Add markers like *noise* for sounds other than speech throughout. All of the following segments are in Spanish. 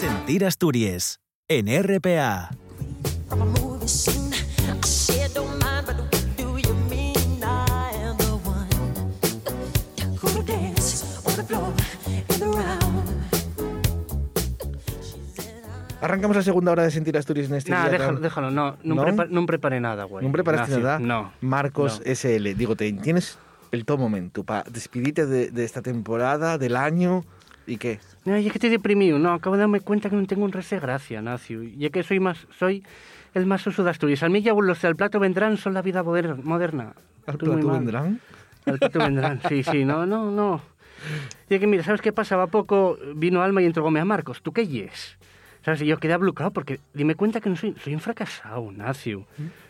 Sentir Asturias en RPA. Arrancamos la segunda hora de Sentir Asturias en este Nah, día déjalo, tan- déjalo, no, no, ¿No? prepa- no preparé nada, güey. ¿No preparaste nada? No. Marcos no. SL, digo, tienes el todo momento para despedirte de, de esta temporada, del año y qué. No, y es que estoy deprimido, no, acabo de darme cuenta que no tengo un res de gracia, Nacio. Y es que soy más, soy el más uso de Asturias. Al mí ya los del plato vendrán, son la vida moder- moderna. ¿Al plato mal. vendrán? Al plato vendrán, sí, sí, no, no, no. Y es que mira, ¿sabes qué pasaba poco? Vino Alma y entregóme a Marcos. ¿Tú qué yes? ¿Sabes? Y yo quedé ablucado porque dime cuenta que no soy, soy un fracasado, Nacio. O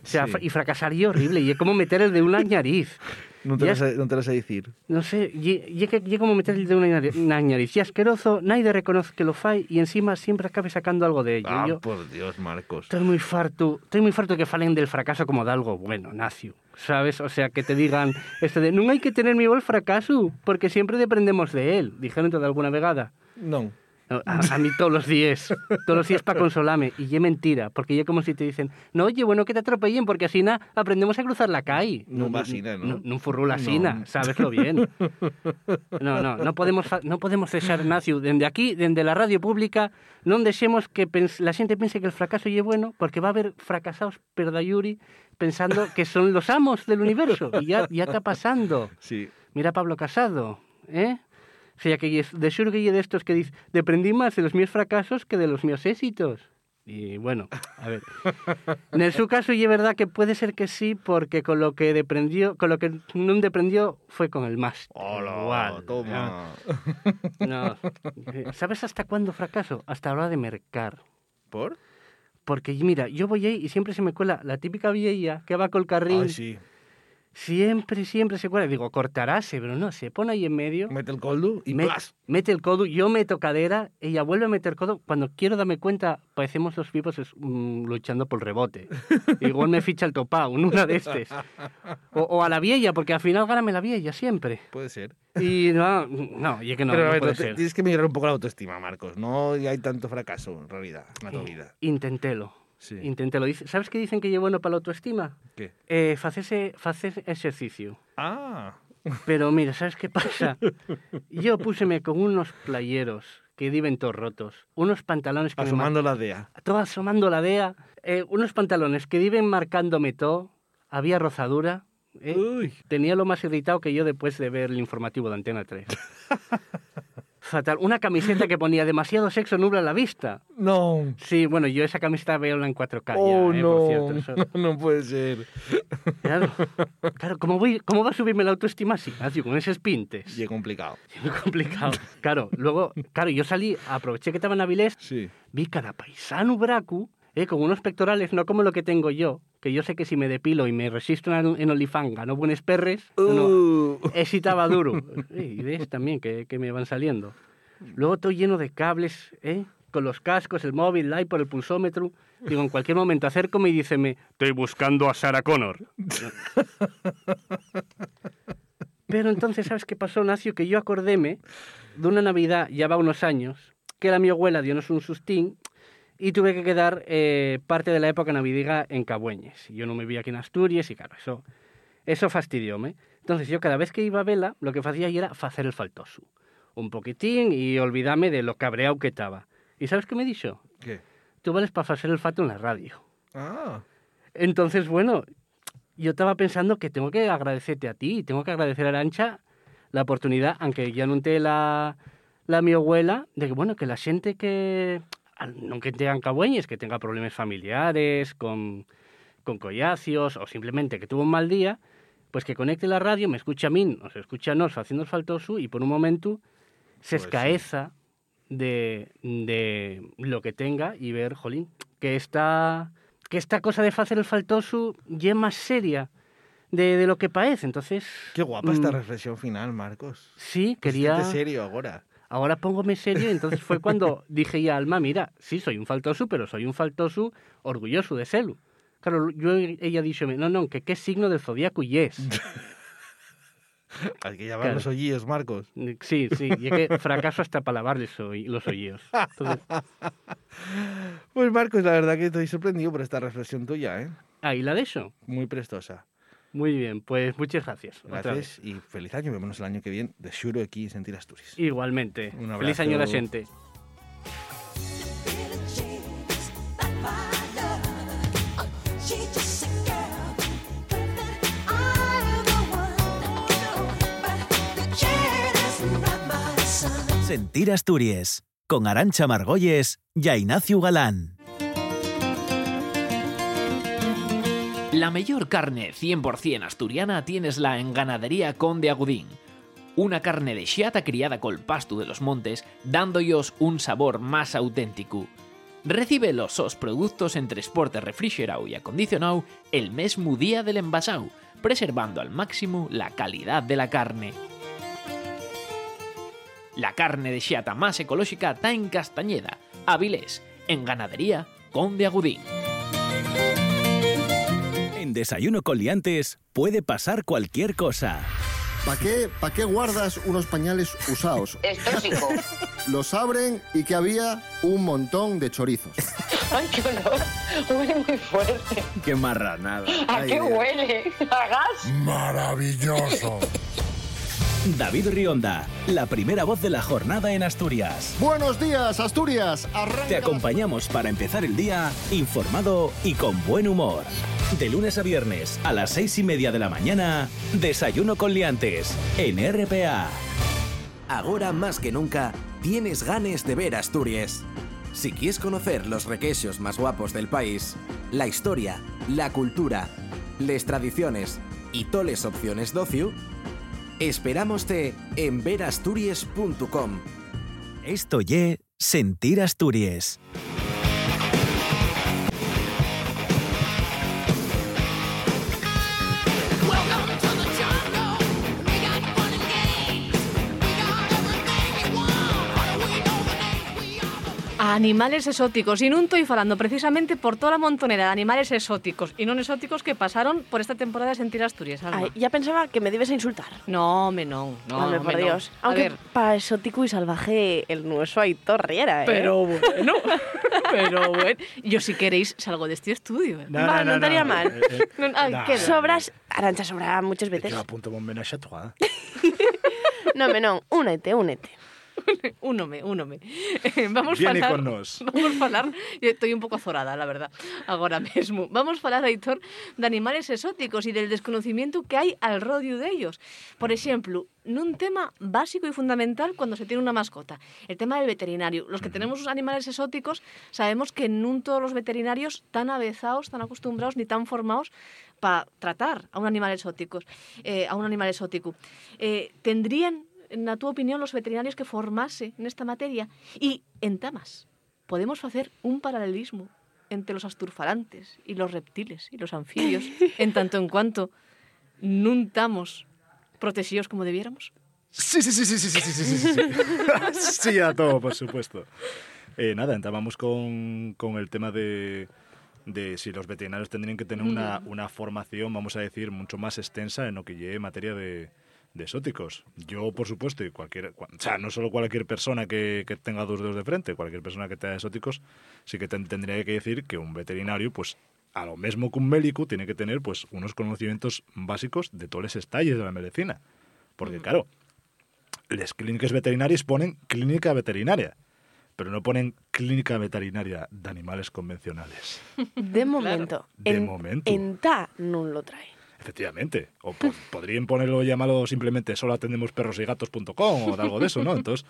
sea, Sí. fra- y fracasaría horrible. Y es como meter el de una nariz. No te, Ya lo sé, no te lo sé decir. No sé, y, y é que é como meter el de unha nari- na nariz. E asqueroso, naide reconoce que lo fai e encima siempre acabe sacando algo de ello. Ah, yo por Dios, Marcos. estoy muy farto, estoy muy farto que falen del fracaso como de algo bueno, Nacio. ¿Sabes? O sea, que te digan *laughs* esto de non hai que tener miedo al fracaso, porque siempre dependemos de él. Dijeron todo alguna vegada. No. No, A, a mí todos los días, todos los días para consolarme. Y es mentira, porque es como si te dicen, no, oye, bueno que te atropellen, porque así na, aprendemos a cruzar la calle. No va así, ¿no? No, no furrula así, No. sabeslo bien. No, no, no podemos, no podemos cesar, Nacio, dende aquí, dende la radio pública, non deixemos que la xente pense que el fracaso lle bueno, porque va a haber fracasados perdayuri pensando que son los amos del universo. Y ya, ya está pasando. Sí. Mira a Pablo Casado, ¿eh? Sea, que de que lle de estos que dice, deprendí más de los míos fracasos que de los míos éxitos. Y bueno, a ver. *laughs* En su caso, y es verdad que puede ser que sí, porque con lo que deprendió, con lo que no deprendió fue con el más. Hola, toma. No. ¿Sabes hasta cuándo fracaso? Hasta la hora de mercar. ¿Por? Porque mira, yo voy ahí y siempre se me cuela la típica vieja que va con el carril. Ay, sí. Siempre, siempre se cuela. Digo, cortarase, pero no, se pone ahí en medio. Mete el coldo y Me- ¡plas! mete el codo, yo meto cadera, ella vuelve a meter codo. Cuando quiero darme cuenta, parecemos los vivos mm, luchando por rebote. Igual me ficha el topao, en una de estas. O, o a la vieja, porque al final gáname la vieja siempre. Puede ser. Y no, no, y es que no, Pero no puede te- ser. tienes que mejorar un poco la autoestima, Marcos. No hay tanto fracaso, en realidad, en la vida. Intentélo. Sí. Intentélo. Dice- ¿Sabes qué dicen que llevo bueno para la autoestima? ¿Qué? Eh, facese, facer ejercicio. Ah. Pero mira, ¿sabes qué pasa? *laughs* Yo púseme con unos playeros que diven todos rotos, unos pantalones que Asomando la DEA. todo asomando la DEA, eh, unos pantalones que viven marcándome todo, había rozadura, eh, Uy. tenía lo más irritado que yo después de ver el informativo de Antena 3. *laughs* Fatal, una camiseta que ponía demasiado sexo nubla la vista. No. Sí, bueno, yo esa camiseta veo en 4K Oh, ya, eh, no. por cierto. eso- *laughs* No puede ser. claro, claro ¿cómo, voy, ¿cómo va a subirme la autoestima así, Ignacio, con esos pintes? Y es complicado. *laughs* Sí, muy complicado. Claro, luego, claro, yo salí, aproveché que estaba en Avilés Sí. vi cada paisano bracu, eh, con unos pectorales no como lo que tengo yo, que yo sé que si me depilo y me resisto en, OnlyFans gano buenos perres, no, Uh. excitaba duro. Eh, ideas *laughs* también que, que me van saliendo. Luego todo lleno de cables, ¿eh? con los cascos, el móvil, el iPod, el pulsómetro. Digo, en cualquier momento acércome y díceme, estoy buscando a Sarah Connor. Pero entonces, ¿sabes qué pasó, Nacio? Que yo acordéme de una Navidad, ya va unos años, que la mi abuela dio un sustín y tuve que quedar eh, parte de la época navidiga en Cabueñes. Yo no me vi aquí en Asturias y claro, eso, eso fastidióme. Entonces yo cada vez que iba a vela, lo que hacía era hacer el faltoso. Un poquitín y olvidarme de lo cabreado que estaba. ¿Y sabes qué me dijo? ¿Qué? Tú vales para hacer el fato en la radio. Ah. Entonces, bueno, yo estaba pensando que tengo que agradecerte a ti, tengo que agradecer a Arancha la oportunidad, aunque ya no te la, la mi abuela, de que, bueno, que la gente que, no que tengan cabueñes, que tenga problemas familiares, con, con collacios, o simplemente que tuvo un mal día, pues que conecte la radio, me escucha a mí, nos escucha a nos haciendo el faltoso, y por un momento se Pues sí. escaeza de, de lo que tenga y ver, jolín, que esta, que esta cosa de hacer el faltoso ya es más seria de, de lo que parece. Entonces, Qué guapa esta mm, reflexión final, Marcos. sí, quería... Estate serio ahora. Ahora póngome serio y entonces fue cuando *laughs* dije ya Alma, mira, sí, soy un faltoso, pero soy un faltoso orgulloso de serlo. Claro, yo, ella dicho, no, no, que qué signo del zodiaco y es. *laughs* Hay que llamar Claro. los hoyíos, Marcos. Sí, sí, y es que *laughs* fracaso hasta para lavar los. Entonces, Pues Marcos, la verdad que estoy sorprendido por esta reflexión tuya, ¿eh? ahí la de eso. Muy prestosa. Muy bien, pues muchas gracias. Gracias y feliz año. Vémonos el año que viene de Xuro aquí en Sentir Asturias. vez. Igualmente. Un Feliz año a la abrazo. gente. Sentir Asturias. Con Arancha Margolles y Ignacio Galán. La mejor carne 100% asturiana tienesla en Ganadería Conde Agudín. Una carne de xiata criada col pasto de los montes, dándoos un sabor más auténtico. Recibe los sos productos en transporte refrigerado y acondicionado el mesmo día del envasado, preservando al máximo la calidad de la carne. La carne de xiata más ecológica está en Castañeda, Avilés, en Ganadería Conde Agudín. Desayuno con Liantes puede pasar cualquier cosa. ¿Para qué, pa' qué guardas unos pañales usados? *laughs* Es tóxico. Los abren y que había un montón de chorizos. Ay, qué olor. Huele muy fuerte. Qué marranada. ¿A qué huele? ¿A gas? ¡Maravilloso! David Rionda, la primera voz de la jornada en Asturias. Buenos días, Asturias. Arranca Te acompañamos para empezar el día informado y con buen humor. De lunes a viernes a las seis y media de la mañana, Desayuno con Liantes, en RPA. Ahora más que nunca, tienes ganes de ver Asturias. Si quieres conocer los requesios más guapos del país, la historia, la cultura, las tradiciones y toles opciones d'ocio, esperámoste en verasturies.com. Esto ye Sentir Asturias. Animales exóticos. Y non estoy falando precisamente por toda la montonera de animales exóticos y non exóticos que pasaron por esta temporada de Sentir Asturias, Alma. Ay, ya pensaba que me debes a insultar. No, me non. No, Hombre, por. Dios. A Aunque ver, para exótico y salvaje el nuestro Aitor Riera, ¿eh? pero bueno, *laughs* pero bueno. Yo si queréis salgo de este estudio. eh. Va, no, estaría mal. Ay, no, queda. Sobras, Arancha sobra muchas veces. Yo apunto un homenaje a ¿eh? *laughs* No, me non, únete, únete. *laughs* Únome, únome. *laughs* Vamos Viene falar, con nos. *laughs* Vamos falar, estoy un pouco azorada, la verdad, agora mesmo. Vamos falar, Aitor, de animales exóticos e del desconocimiento que hai al rodio de ellos. Por exemplo, nun tema básico y fundamental cuando se tiene una mascota, el tema del veterinario. Los que tenemos animales exóticos sabemos que non todos los veterinarios tan avezados, tan acostumbrados ni tan formados para tratar a un animal exótico, eh, a un animal exótico. Eh, tendrían na túa opinión, los veterinarios que formase nesta materia? E, en tamas, podemos facer un paralelismo entre los asturfalantes y los reptiles y los anfibios, *laughs* en tanto en cuanto nun estamos protegidos como debiéramos? Sí, sí, sí, sí, sí, sí, sí, sí, sí, sí. *laughs* Sí, a todo, por supuesto. Eh, nada, entramos con, con el tema de, de si los veterinarios tendrían que tener una, una formación, vamos a decir, mucho más extensa en lo que lleve materia de, de exóticos. Yo, por supuesto, y cualquier, cua- o sea, no solo cualquier persona que, que tenga dos dedos de frente, cualquier persona que tenga exóticos, sí que ten- tendría que decir que un veterinario, pues, a lo mismo que un médico, tiene que tener, pues, unos conocimientos básicos de todos los estalles de la medicina. Porque, claro, las clínicas veterinarias ponen clínica veterinaria, pero no ponen clínica veterinaria de animales convencionales. De *laughs* momento. De en, momento. En ta non lo trae. Efectivamente. O po- podrían ponerlo, llamarlo simplemente solo atendemos perros y gatos.com o de algo de eso, ¿no? Entonces,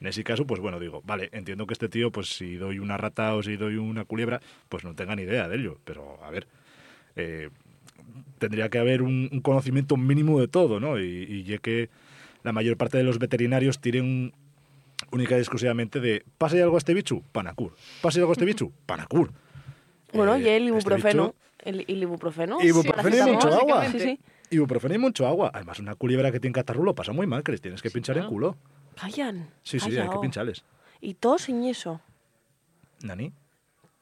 en ese caso, pues bueno, digo, vale, entiendo que este tío, pues si doy una rata o si doy una culebra, pues no tenga ni idea de ello. Pero, a ver, eh, tendría que haber un, un conocimiento mínimo de todo, ¿no? Y, y ya que la mayor parte de los veterinarios tienen única y exclusivamente de ¿pasa algo a este bicho? Panacur. ¿Pasa algo a este bicho? Panacur. Bueno, Eh, y el este ibuprofeno. bicho- El, el ibuprofeno. Ibuprofeno y paracetamol. mucho agua. Sí, sí. Ibuprofeno y mucho agua. Además, una culebra que tiene catarro lo pasa muy mal, que les tienes que pinchar en culo. Callan. Sí, sí, hay que callao. pincharles. Y tosen y eso. ¿Nani?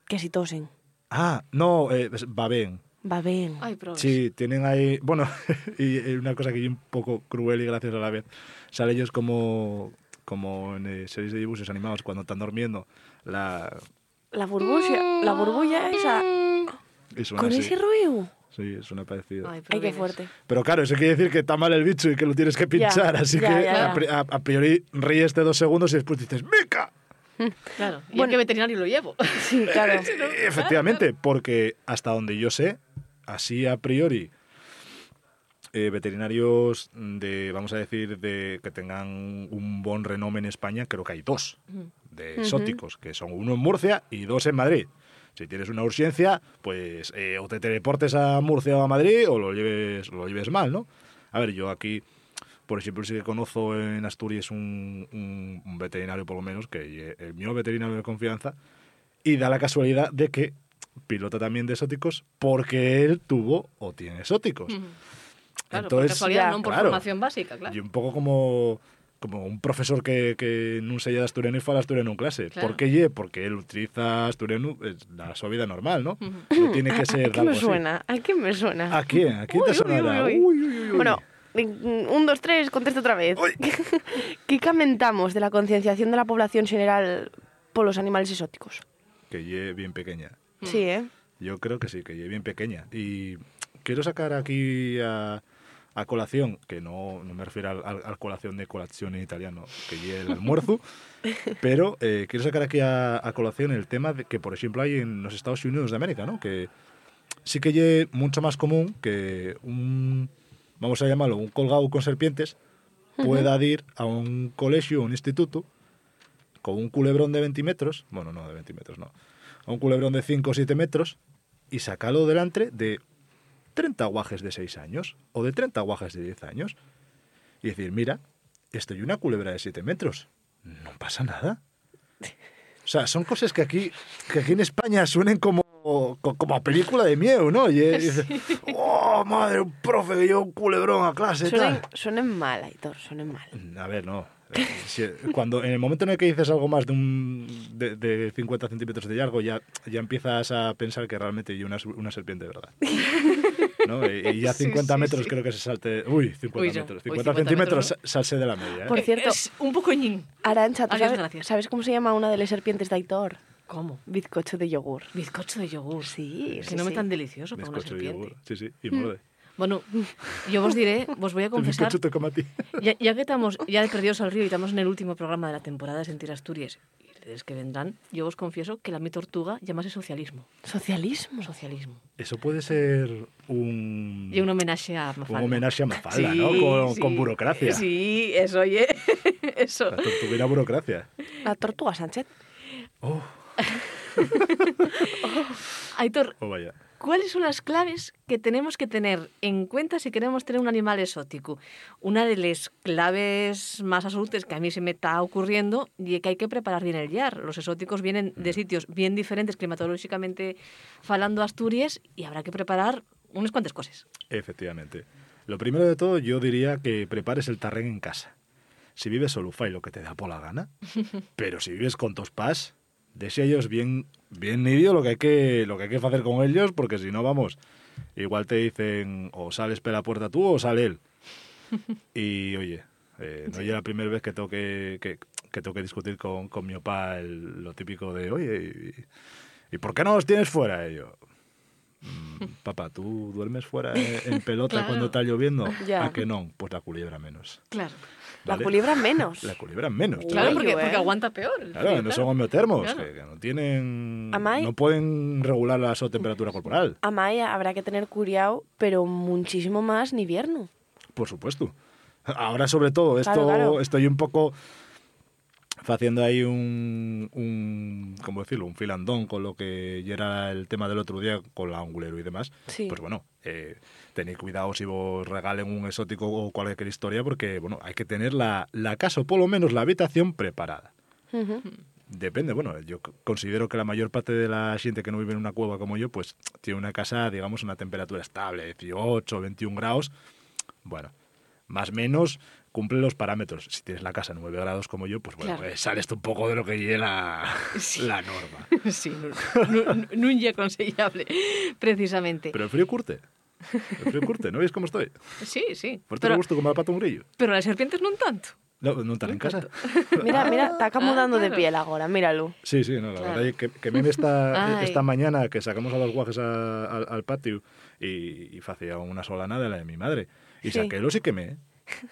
Que si tosen. Ah, no, eh, es- babén. Va. Ai, probes. Sí, tienen ahí. Bueno, *laughs* y una cosa que es un poco cruel y graciosa a la vez. Sale ellos como, como en eh, series de dibujos animados cuando están durmiendo. La, La burbuja, la burbulla esa. Y suena Con así. ese ruido. Sí, suena parecido. Ai, Ay, qué fuerte. Pero claro, eso quiere decir que está mal el bicho y que lo tienes que pinchar. así ya, que ya, a, pri- a- a priori ríes de dos segundos y después dices ¡Mica! *laughs* Claro. ¿Y Bueno. qué veterinario lo llevo? *laughs* Sí, claro. *laughs* Eh, Efectivamente, porque hasta donde yo sé, así a priori, eh, veterinarios de, vamos a decir, de que tengan un buen renombre en España, creo que hay dos de exóticos, que son uno en Murcia y dos en Madrid. Si tienes una urgencia, pues eh, o te teleportes a Murcia o a Madrid o lo lleves, lo lleves mal, ¿no? A ver, yo aquí, por ejemplo, sí que conozco en Asturias un, un- un veterinario, por lo menos, que es el mío veterinario de confianza, y da la casualidad de que pilota también de exóticos porque él tuvo o tiene exóticos. Claro, por Entonces, casualidad, non por claro, formación básica, claro. Y un pouco como como un profesor que, que non se de asturiano e fala asturiano en clase. Claro. Por que lle? Porque él utiliza asturiano na súa vida normal, ¿no? No tiene que *laughs* ¿A ser qué algo me así. suena? ¿A qué me suena? ¿A quién? ¿A quién te Uy, sonará? uy, uy. Uy, uy, uy, uy. Bueno, un, dos, tres, contesto otra vez. *laughs* ¿Qué comentamos de la concienciación de la población general por los animales exóticos? Que lle bien pequeña. Sí, ¿eh? Yo creo que sí, que lle bien pequeña. Y quiero sacar aquí a, a colación, que no, no me refiero al, al- al colación de colación en italiano, que lle el almuerzo, *laughs* pero eh, quiero sacar aquí a, a colación el tema de que, por ejemplo, hay en los Estados Unidos de América, ¿no? Que sí que lle mucho más común que un, vamos a llamarlo, un colgado con serpientes pueda ir a un colegio o un instituto con un culebrón de 20 metros, bueno, no de 20 metros, no, a un culebrón de 5 o 7 metros y sacarlo delante de 30 guajes de 6 años o de 30 guajes de 10 años y decir, mira, estoy una culebra de 7 metros, no pasa nada. O sea, son cosas que aquí, que aquí en España suenen como, co- como a película de miedo, ¿no? Y, y dices, *laughs* oh, madre, un profe que lleva un culebrón a clase Suenen, tal. suenen mal, Aitor, suenen mal. A ver, no. Eh, si- cuando, en el momento en el que dices algo más de, un, de, de 50 centímetros de largo, ya, ya empiezas a pensar que realmente hay una, una serpiente de verdad. *laughs* ¿No? Y, *laughs* Sí, 50 sí, metros sí. creo que se salte... Uy, 50 Uy, metros. Uy, 50, 50 centímetros metros, sa- salse de la media. ¿eh? Por cierto, Es un poco ñín. Arancha, ¿tú Adiós, sabes, gracias. sabes cómo se llama una de las serpientes de Aitor? ¿Cómo? Bizcocho de yogur. Bizcocho de yogur. Sí, Que sí, no me tan delicioso para una Bizcocho de serpiente. yogur. Sí, sí, y morde. Bueno, *laughs* yo vos diré, vos voy a *laughs* El confesar, come a ti. *laughs* ya, ya que estamos ya de Perdidos al Río y estamos en el último programa de la temporada de Sentir Asturias y los que vendrán, yo os confieso que la mi tortuga llamase socialismo. ¿Socialismo? Socialismo. Eso puede ser un, Y un homenaje a Mafalda. un homenaje a Mafalda, Sí, ¿no? Con, sí. con burocracia. Sí, eso, oye. Eso. La tortuguera burocracia. La tortuga Sánchez. Oh, Aitor, oh, vaya. ¿Cuáles son las claves que tenemos que tener en cuenta si queremos tener un animal exótico? Una de las claves más absolutas que a mí se me está ocurriendo y que hay que preparar bien el yar. Los exóticos vienen de sitios bien diferentes climatológicamente falando Asturias y habrá que preparar unas cuantas cosas. Efectivamente. Lo primero de todo, yo diría que prepares el terreno en casa. Si vives solo, fai lo que te da por la gana. *laughs* Pero si vives con tus pas, desea ellos bien, bien nidio lo que hay que, lo que hay que hacer con ellos, porque si no, vamos, igual te dicen o sales por la puerta tú o sale él. *laughs* Y oye, eh, no es la primera vez que tengo que, que, que tengo que discutir con, con mi papá lo típico de, oye, ¿y, y por qué no los tienes fuera? Yo, "Mm, papá, ¿tú duermes fuera en, en pelota *laughs* Claro. cuando está lloviendo? Ya. ¿A que no? Pues la culebra menos. Claro. La ¿vale? culebra menos. La culebra menos. Claro, Uy, porque, eh. porque aguanta peor. Claro, frío, no son homeotermos, Claro. que, que no tienen... Amai- No pueden regular la su temperatura corporal, A Maya habrá que tener curiao, pero muchísimo más en invierno. por supuesto. Ahora, sobre todo, esto Claro, claro. estoy un poco haciendo ahí un, un, ¿cómo decirlo? Un filandón con lo que ya era el tema del otro día con la angulero y demás. Sí. Pues bueno, eh, tened cuidado si vos regalen un exótico o cualquier historia porque, bueno, hay que tener la, la casa o por lo menos la habitación preparada. Depende, bueno, yo considero que la mayor parte de la gente que no vive en una cueva como yo, pues tiene una casa, digamos, una temperatura estable, 18, 21 grados. Bueno, más o menos, cumple los parámetros. Si tienes la casa a 9 grados como yo, pues bueno, Claro. pues sales tú un poco de lo que lleva la, Sí. la norma. *laughs* Sí, no, no, no, precisamente. Pero el frío curte. El frío curte, ¿no veis cómo estoy? Sí, sí. Pero, de gusto como la pata un grillo. pero las serpientes non tanto. No, no están en casa. *laughs* Mira, mira, está acomodando de claro. piel ahora, míralo. Sí, sí, no, la Claro. verdad es que, que meme *laughs* esta, Ay. esta mañana que sacamos a los guajes a- al, al patio y, y hacía una solana de la de mi madre. Y Sí. saqué los y quemé.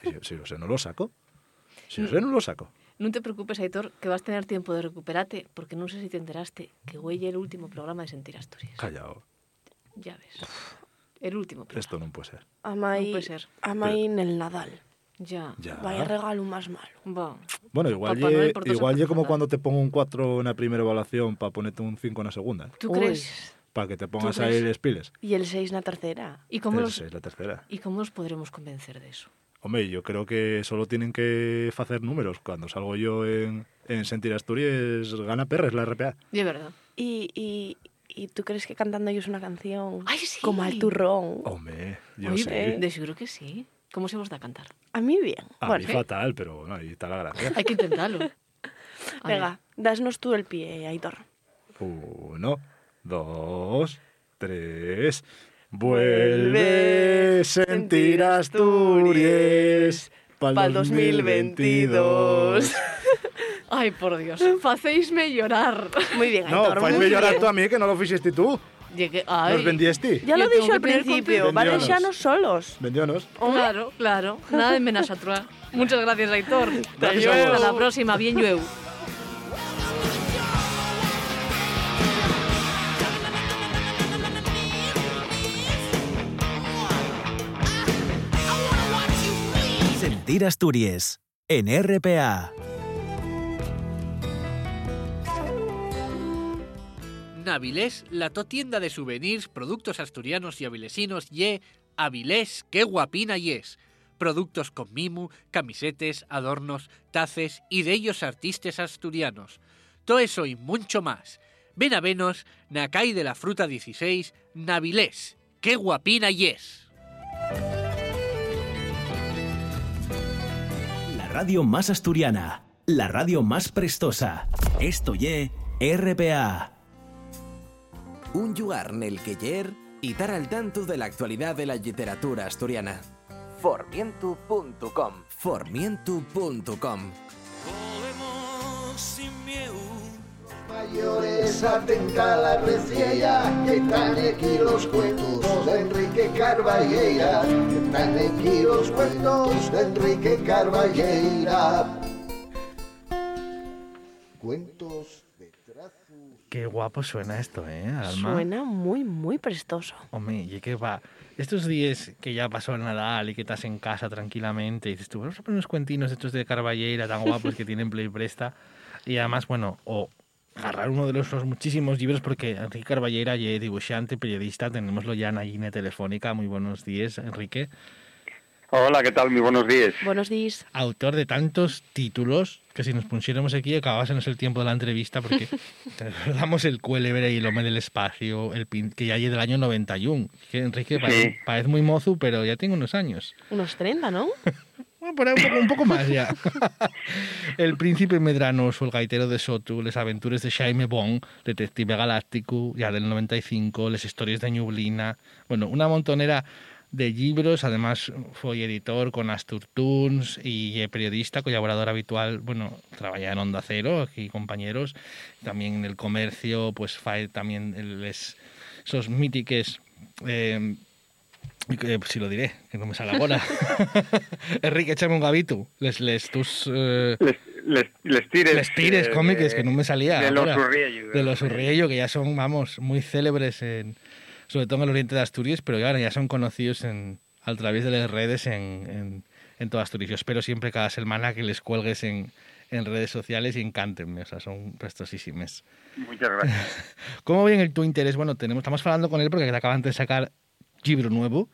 Y si lo sé, no lo saco. Si lo sé, no lo saco. Non te preocupes, Aitor, que vas a tener tiempo de recuperarte, porque non sé si te enteraste que huelle el último programa de Sentir Asturias. Callao. Ya ves. El último programa. Esto no puede ser. Amai, No puede ser. amai en el Nadal. Ya. Ya. Vaya regalo más malo. Va. Bueno, igual Papá ye, igual ye como cuando te pongo un 4 en la primera evaluación para ponerte un 5 en la segunda. ¿Tú Uy. crees? Para que te pongas ahí les piles. Y el 6 na tercera. ¿Y cómo, Esa los, la tercera. ¿Y cómo los podremos convencer de eso? Hombre, yo creo que solo tienen que hacer números. Cuando salgo yo en, en Sentir Asturias, gana Perres la RPA. De verdad. Y, y, y tú crees que cantando ellos una canción Ay, sí. como al turrón. Hombre, yo Oye, sé. de seguro que sí. ¿Cómo se vos da a cantar? A mí bien. A bueno, mí fatal, pero bueno, ahí está la gracia. Hay que intentarlo. A *laughs* venga, dasnos tú el pie, Aitor. Uno, dos, tres. Vuelve sentir Asturias para pa'l el 2022. *laughs* Ay, por Dios. Facéisme llorar. Muy bien, No, Aitor. fazme muy llorar tú a mí, que no lo fixiste tú. Llegué, ay, Nos vendieste. Ya Yo lo tengo dije al que tener principio, van a Vendionos. dejarnos solos. Vendionos. Claro, claro. Nada de menas a troa. Muchas gracias, Aitor. Gracias a Hasta la próxima. Bien, llueu. Sentir Asturias en RPA. Navilés, la to tienda de souvenirs, productos asturianos y avilesinos, ye Avilés, qué guapina y es. Productos con mimu, camisetes, adornos, taces y de ellos artistas asturianos. Todo eso y mucho más. Ven a venos, Nacay de la Fruta 16, Navilés, qué guapina y es. La radio más asturiana. La radio más prestosa. Esto ye RPA. Un lugar nel que yer y estar al tanto de la actualidad de la literatura asturiana. Formientu.com Formientu.com Mayores atenta a la reciella, que están aquí los cuentos de Enrique Carballeira, que están aquí los cuentos de Enrique Carballeira. Cuentos. Qué guapo suena esto, ¿eh, Alma? Suena muy, muy prestoso. Hombre, y que va. Estos días que ya pasó el Nadal y que estás en casa tranquilamente y dices tú, vamos a poner unos cuentinos estos de Carballeira tan guapos que tienen Play Presta. Y además, bueno, o agarrar uno de los, los muchísimos libros porque Enrique Carballeira ya dibujante, periodista, tenemoslo ya en la línea telefónica. Muy buenos días, Enrique. Hola, ¿qué tal? Muy buenos días. Buenos días. Autor de tantos títulos que si nos pusiéramos aquí acabásemos el tiempo de la entrevista porque *laughs* te damos el Cuélebre y el Hombre del Espacio, el pin- que ya es del año 91. Que Enrique parece, parece muy mozo, pero ya tengo unos años. Unos 30, ¿no? *laughs* Bueno, por ahí un poco, un poco más ya. *laughs* el Príncipe Medranoso, el Gaitero de Soto, Les Aventuras de Jaime Bond, Detective Galáctico, ya del 95, Les Historias de Ñublina. Bueno, una montonera de libros, además fue editor con Astur Tunes y eh, periodista, colaborador habitual, bueno, trabaja en Onda Cero, aquí compañeros, también en el comercio, pues fae también el- les- esos mítiques, eh, que, si lo diré, que no me sale ahora. *laughs* *laughs* Enrique, échame un gabito. Les, les, tus... eh, Les, les, les tires. les tires eh, cómics, que no me salía. De los. Urriello. De los Urriello, que ya son, vamos, muy célebres, en, sobre todo en el oriente de Asturias, pero ya, ya son conocidos en, a través de las redes en, en, en toda Asturias. Yo espero siempre cada semana que les cuelgues en, en redes sociales y encántenme, o sea, son prestosísimes. Muchas gracias. *laughs* ¿Cómo ven el tu interés? Bueno, tenemos, estamos hablando con él porque acaban de sacar libro nuevo,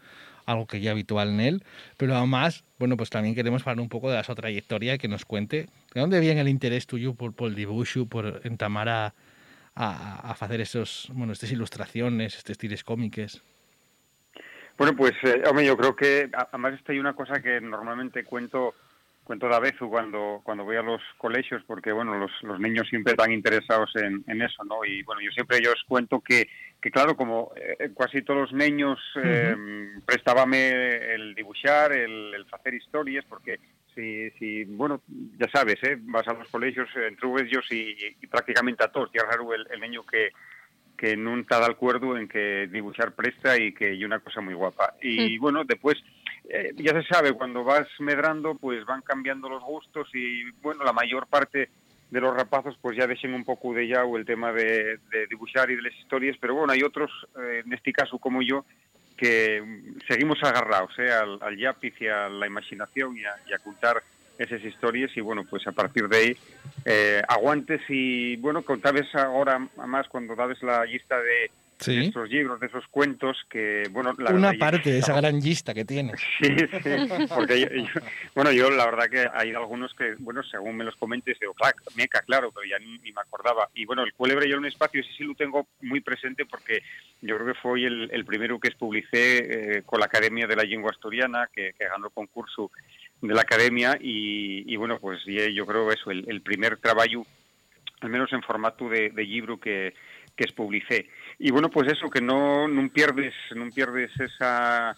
algo que ya habitual en él, pero además, bueno, pues también queremos hablar un poco de la su trayectoria, que nos cuente de dónde viene el interés tuyo por, por el dibujo, por entamar a, a, a hacer esos, bueno, estas ilustraciones, estos tires cómiques. Bueno, pues, eh, hombre, yo creo que, además, esta hay una cosa que normalmente cuento cuento de veces cuando, cuando voy a los colegios, porque bueno, los, los niños siempre están interesados en, en eso, ¿no? Y bueno, yo siempre yo os cuento que, que claro, como eh, casi todos los niños eh, prestábame el dibujar, el, el hacer historias, porque si, si, bueno, ya sabes, ¿eh? vas a los colegios, entre ellos y, y prácticamente a todos, y es raro el, el niño que, que no está de acuerdo en que dibujar presta y que hay una cosa muy guapa. Y bueno, después, eh, ya se sabe, cuando vas medrando, pues van cambiando los gustos y bueno, la mayor parte de los rapazos pues ya dejen un poco de ya o el tema de, de dibujar y de las historias, pero bueno, hay otros, eh, en este caso como yo, que seguimos agarrados eh, al, al y a la imaginación y a, y a contar esas historias y bueno, pues a partir de ahí eh, aguantes y bueno, contabas ahora más cuando dabes la lista de, Sí. de estos libros, de esos cuentos que bueno, la Una verdad, yo- parte de esa gran lista que tienes. *laughs* Sí, sí, porque yo, yo- bueno, yo la verdad que hay algunos que, bueno, según me los comentes, digo, claro, meca, claro, pero ya ni, ni me acordaba. Y bueno, el Cuélebre y un espacio, ese sí lo tengo muy presente porque yo creo que fue el, el primero que publicé eh, con la Academia de la Lengua Asturiana, que, que ganó el concurso de la Academia y, y bueno, pues yo creo eso, el, el primer trabajo, al menos en formato de, de libro que, que es publicé. Y bueno, pues eso, que no, no pierdes, no pierdes esa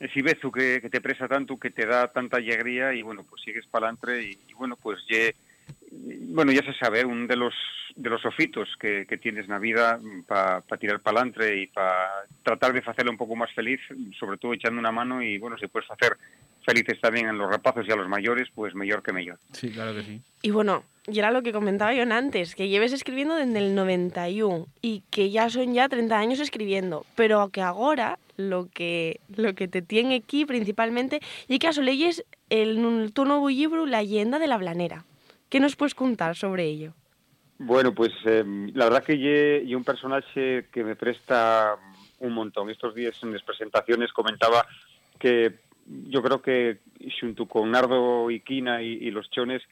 ese beso que, que te presa tanto, que te da tanta alegría y bueno, pues sigues para adelante y, y bueno, pues ye- bueno, ya se sabe, un de los de los ofitos que, que tienes en la vida para tirar para adelante y para tratar de hacerlo un poco más feliz, sobre todo echando una mano y bueno, si puedes hacer felices también a los rapazos y a los mayores, pues mejor que mejor. Sí, claro que sí. Y bueno, y era lo que comentaba yo antes, que lleves escribiendo desde el 91 y que ya son ya 30 años escribiendo, pero que ahora lo que lo que te tiene aquí principalmente y que aso leyes el tu nuevo libro La leyenda de la blanera. ¿Qué nos puedes contar sobre ello? Bueno, pues eh, la verdad que lle un personaje que me presta un montón. Estos días en las presentaciones comentaba que yo creo que junto con Nardo Iquina y, y los chones,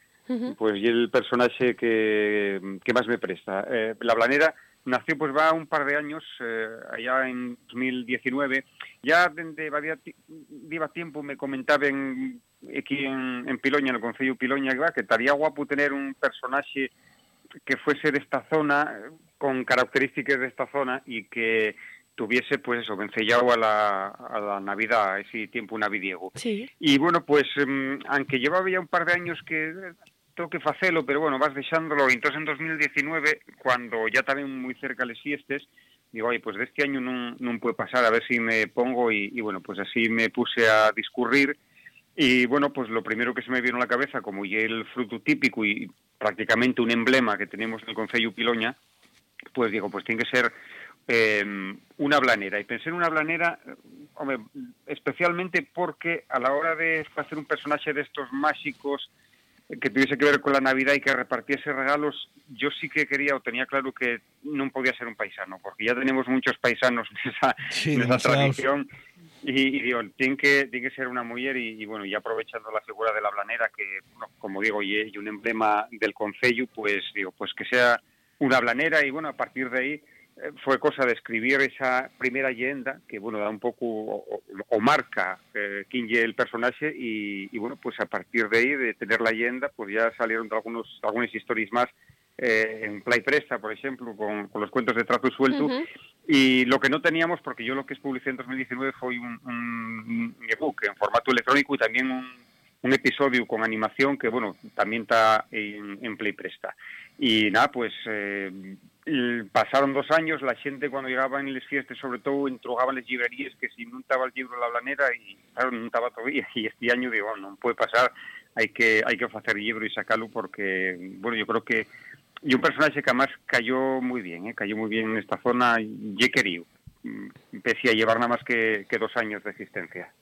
pues y el personaje que, que más me presta. Eh, la Blanera nació pues va un par de años, eh, allá en 2019. Ya desde había iba tiempo me comentaban aquí en, en Piloña, en el Concello de Piloña, que, estaría guapo tener un personaje que fuese de esta zona, con características de esta zona y que tuviese, pues eso, vencellado a la, a la Navidad, a ese tiempo navidiego. Sí. Y bueno, pues em, aunque llevaba ya un par de años que tengo que hacerlo, pero bueno, vas dejándolo. Entonces en 2019, cuando ya también muy cerca les fiestes, digo, oye, pues de este año no, no puede pasar, a ver si me pongo y, y bueno, pues así me puse a discurrir y bueno, pues lo primero que se me vino a la cabeza, como ya el fruto típico y prácticamente un emblema que tenemos en el Concello Piloña, pues digo, pues tiene que ser eh, una blanera. Y pensé en una blanera, hombre, especialmente porque a la hora de hacer un personaje de estos mágicos eh, que tuviese que ver con la Navidad y que repartiese regalos, yo sí que quería o tenía claro que no podía ser un paisano, porque ya tenemos muchos paisanos en esa, Sí, en esa demasiados. tradición. Y, y digo, tiene que, tiene que ser una mujer y, bueno, y aprovechando la figura de la blanera, que bueno, como digo, y, un emblema del concello, pues digo, pues que sea una blanera y bueno, a partir de ahí eh, fue cosa de escribir esa primera leyenda que bueno, da un poco o, o- marca eh, es el personaje y, y, bueno, pues a partir de ahí, de tener la leyenda, pues ya salieron algunos, algunas historias más eh, en Play Presta, por ejemplo, con, los cuentos de trazo suelto. Ujú. Y lo que no teníamos, porque yo lo que publiqué en 2019 fue un, un ebook en formato electrónico y también un, un episodio con animación que, bueno, también está en, Play Presta. Y nada, pues eh, pasaron dos años, la gente cuando llegaba en las fiestas, sobre todo, entrogaban las librerías que si no estaba el libro La Blanera y claro, no estaba todavía. *laughs* Y este año digo, no puede pasar, hay que hay que hacer libro y sacarlo porque, bueno, yo creo que y un personaje que además cayó muy bien, ¿eh? cayó muy bien en esta zona y querido, mm, pese a llevar nada más que, que dos años de existencia.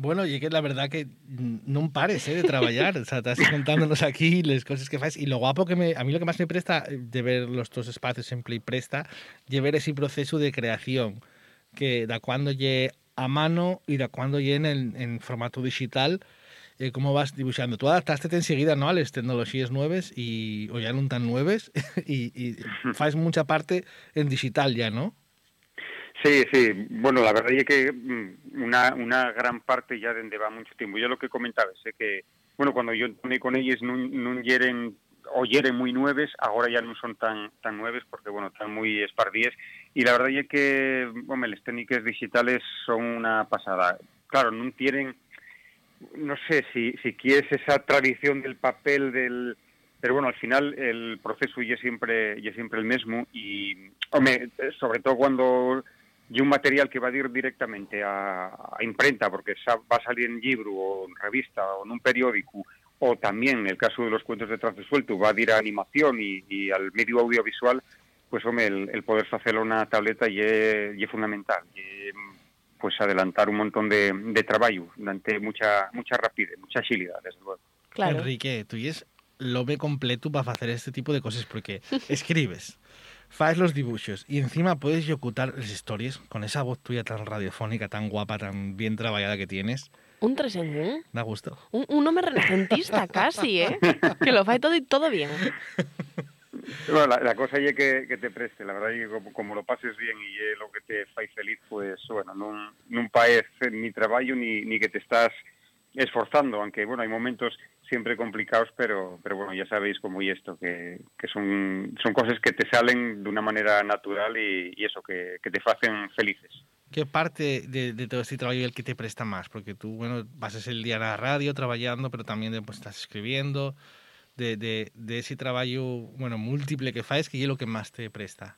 Bueno, y que la verdad que mm, no pares eh, de trabajar, o sea, estás contándonos aquí las cosas que haces y lo guapo que me, a mí lo que más me presta eh, de ver los dos espacios en Play Presta, de ver ese proceso de creación, que da cuando lle a mano y da cuando lle en, en formato digital, eh, cómo vas dibujando. Tú adaptaste enseguida ¿no? a las tecnologías nuevas y, o ya no tan nuevas *laughs* y, y fas mucha parte en digital ya, ¿no? Sí, sí. Bueno, la verdad es que mm, una, una gran parte ya dende va mucho tiempo. Yo lo que comentaba es que, bueno, cuando yo entré con ellos no non yeren o yeren muy nueves, ahora ya no son tan tan nueves porque, bueno, están muy espardíes. Y la verdad es que, hombre, las técnicas digitales son una pasada. Claro, no tienen, no sé si, si quieres esa tradición del papel, del... Pero bueno, al final el proceso ya siempre, ya siempre el mismo y, hombre, sobre todo cuando y un material que va a ir directamente a, a imprenta porque va a salir en libro o en revista o en un periódico o también en el caso de los cuentos de trazo suelto va a ir a animación y, y al medio audiovisual pues hombre, el, el poder hacerlo una tableta y es fundamental y, pues adelantar un montón de, de trabajo durante mucha mucha rapidez, mucha agilidad desde luego. Enrique, tú es lo ve completo para hacer este tipo de cosas porque *laughs* escribes, faes los dibujos y encima puedes locutar las historias con esa voz tuya tan radiofónica, tan guapa, tan bien trabajada que tienes. Un tres en un. Da gusto. Un, un hombre renacentista *laughs* casi, ¿eh? Que lo fae todo y todo bien. *laughs* Bueno, la, la cosa es que, que te preste, la verdad es que como, como lo pases bien y es lo que te fai feliz, pues bueno, non, non paes ni trabajo ni, ni que te estás esforzando, aunque bueno, hay momentos siempre complicados, pero, pero bueno, ya sabéis cómo y esto, que, que son, son cosas que te salen de una manera natural y, y eso, que, que te hacen felices. ¿Qué parte de, de todo este trabajo es el que te presta más? Porque tú, bueno, pasas el día en la radio trabajando, pero también después estás escribiendo. De, de, de ese trabajo, bueno, múltiple que faes, que es lo que más te presta?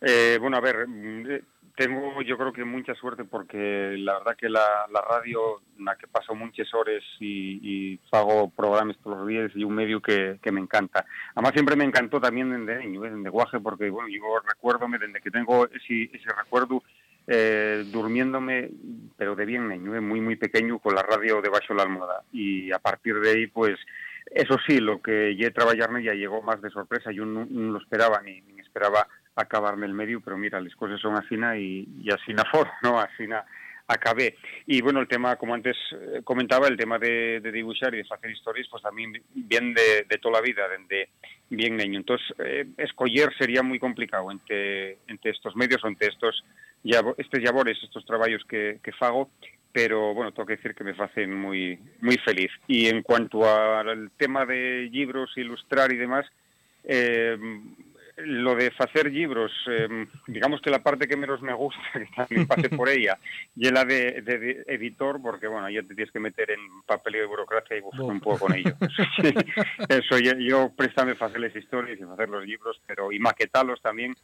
Eh, bueno, a ver, mm, eh, tengo yo creo que mucha suerte porque la verdad que la, la radio, na que paso muchas horas y, y hago programas todos los días y un medio que, que me encanta. Además siempre me encantó también desde niño, desde guaje, porque bueno, yo recuerdo desde que tengo ese, ese recuerdo eh, durmiéndome, pero de bien niño, ¿eh? muy muy pequeño con la radio debajo de la almohada y a partir de ahí pues eso sí, lo que llegué a trabajarme ya llegó más de sorpresa, yo no, lo esperaba ni, ni esperaba acabarme el medio, pero mira, las cosas son así y, y así na for, ¿no? Así na acabé. Y bueno, el tema, como antes eh, comentaba, el tema de, dibujar y de hacer historias, pues también bien de, de toda la vida, desde bien niño. Entonces, eh, escoger sería muy complicado entre, entre estos medios o entre estos llavo- estos labores, estos trabajos que, que fago, pero bueno, tengo que decir que me hacen muy, muy feliz. Y en cuanto al tema de libros, ilustrar y demás, eh, lo de hacer libros, eh, digamos que la parte que menos me gusta, *laughs* que también pasé por ella, y la de, de- de editor, porque bueno, ya te tienes que meter en papel de burocracia y buscar un poco con ello. *laughs* Eso, yo, yo préstame hacer las historias y hacer los libros, pero y maquetarlos también,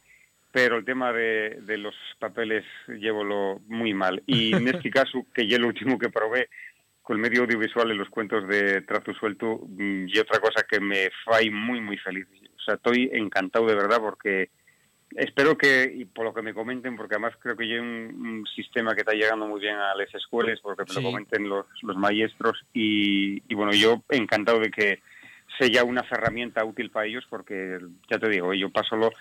pero el tema de, de los papeles llevo lo muy mal. Y en este *laughs* caso, que ya el último que probé, con el medio audiovisual y los cuentos de trazo suelto, mm, y otra cosa que me fai muy, muy feliz. O sea, estoy encantado de verdad porque espero que, y por lo que me comenten, porque además creo que hay un, un sistema que está llegando muy bien a las escuelas, porque me Sí. lo comenten los, los maestros, y, y bueno, yo encantado de que sea una herramienta útil para ellos, porque ya te digo, yo paso lo,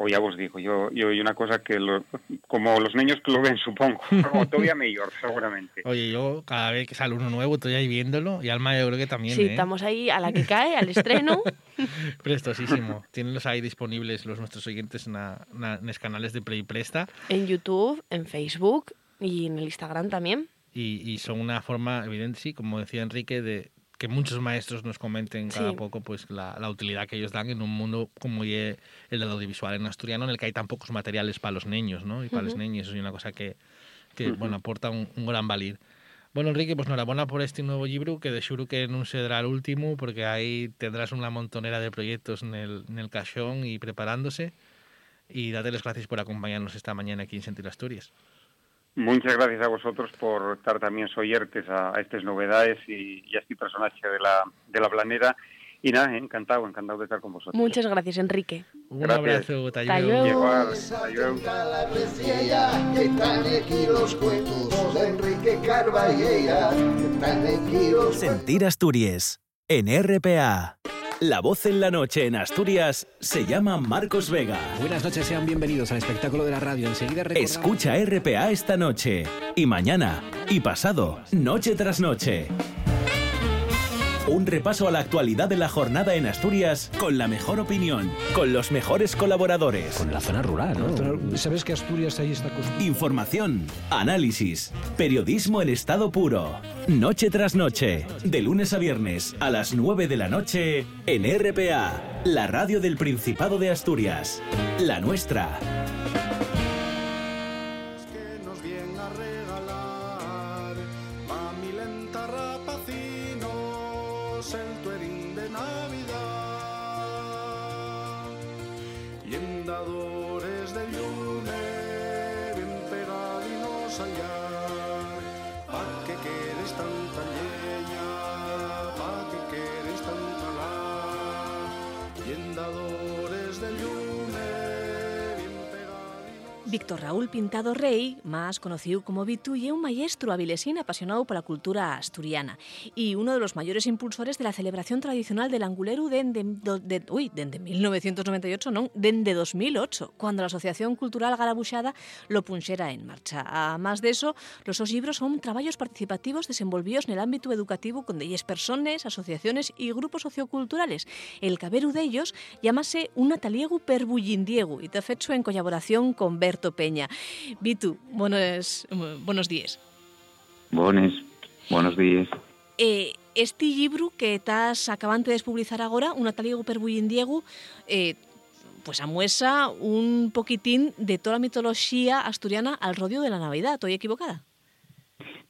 o ya vos digo, yo, yo hay una cosa que, lo- como los niños que lo ven, supongo, *laughs* o todavía mejor, seguramente. Oye, yo cada vez que sale uno nuevo estoy ahí viéndolo y Alma yo creo que también, Sí, ¿eh? estamos ahí a la que *laughs* cae, al estreno. *laughs* Prestosísimo. Tienen ahí disponibles los nuestros oyentes en, la- na- en los canales de Play Presta En YouTube, en Facebook y en el Instagram también. y, y son una forma evidente, sí, como decía Enrique, de que muchos maestros nos comenten cada Sí. poco pues la, la utilidad que ellos dan en un mundo como el del audiovisual en asturiano en el que hay tan pocos materiales para los niños ¿no? y para los niños eso es una cosa que, que bueno, aporta un, un gran valir Bueno, Enrique, pues enhorabuena por este nuevo libro, que de seguro que no será el último, porque ahí tendrás una montonera de proyectos en el, en el cajón y preparándose. Y date las gracias por acompañarnos esta mañana aquí en Sentir Asturias. Muchas gracias a vosotros por estar también soyertes a, a estas novedades y, y a este personaje de la, de la planera. Y nada, encantado, encantado de estar con vosotros. Muchas gracias, Enrique. Un Gracias. abrazo, Sentir Asturias en RPA. La voz en la noche en Asturias se llama Marcos Vega. Buenas noches, sean bienvenidos al espectáculo de la radio. Enseguida. Escucha RPA esta noche y mañana y pasado, noche tras noche. Un repaso a la actualidad de la jornada en Asturias con la mejor opinión, con los mejores colaboradores. Con la zona rural, ¿no? ¿Sabes que Asturias ahí está construida? Información, análisis, periodismo en estado puro. Noche tras noche, de lunes a viernes a las 9 de la noche en RPA, la radio del Principado de Asturias. La nuestra. Víctor Raúl Pintado Rey, más conocido como Vitu, y un maestro avilesín apasionado por la cultura asturiana y uno de los mayores impulsores de la celebración tradicional del Anguleru dende, de, uy, dende 1998, non, dende 2008, cuando la Asociación Cultural Garabuxada lo punxera en marcha. Además de eso, los dos libros son trabajos participativos desenvolvidos en el ámbito educativo con deyes personas, asociaciones y grupos socioculturales. El caberu de ellos llámase Un Nataliegu per Bullindiegu y te fecho en colaboración con Peña. Vitu, buenos, buenos días. Buenos, buenos días. Eh, este libro que estás acabante de publicar ahora, Un Nataliegu per Bullindiegu, eh, pues amuesa un poquitín de toda la mitología asturiana al rodio de la Navidad. ¿Estoy equivocada?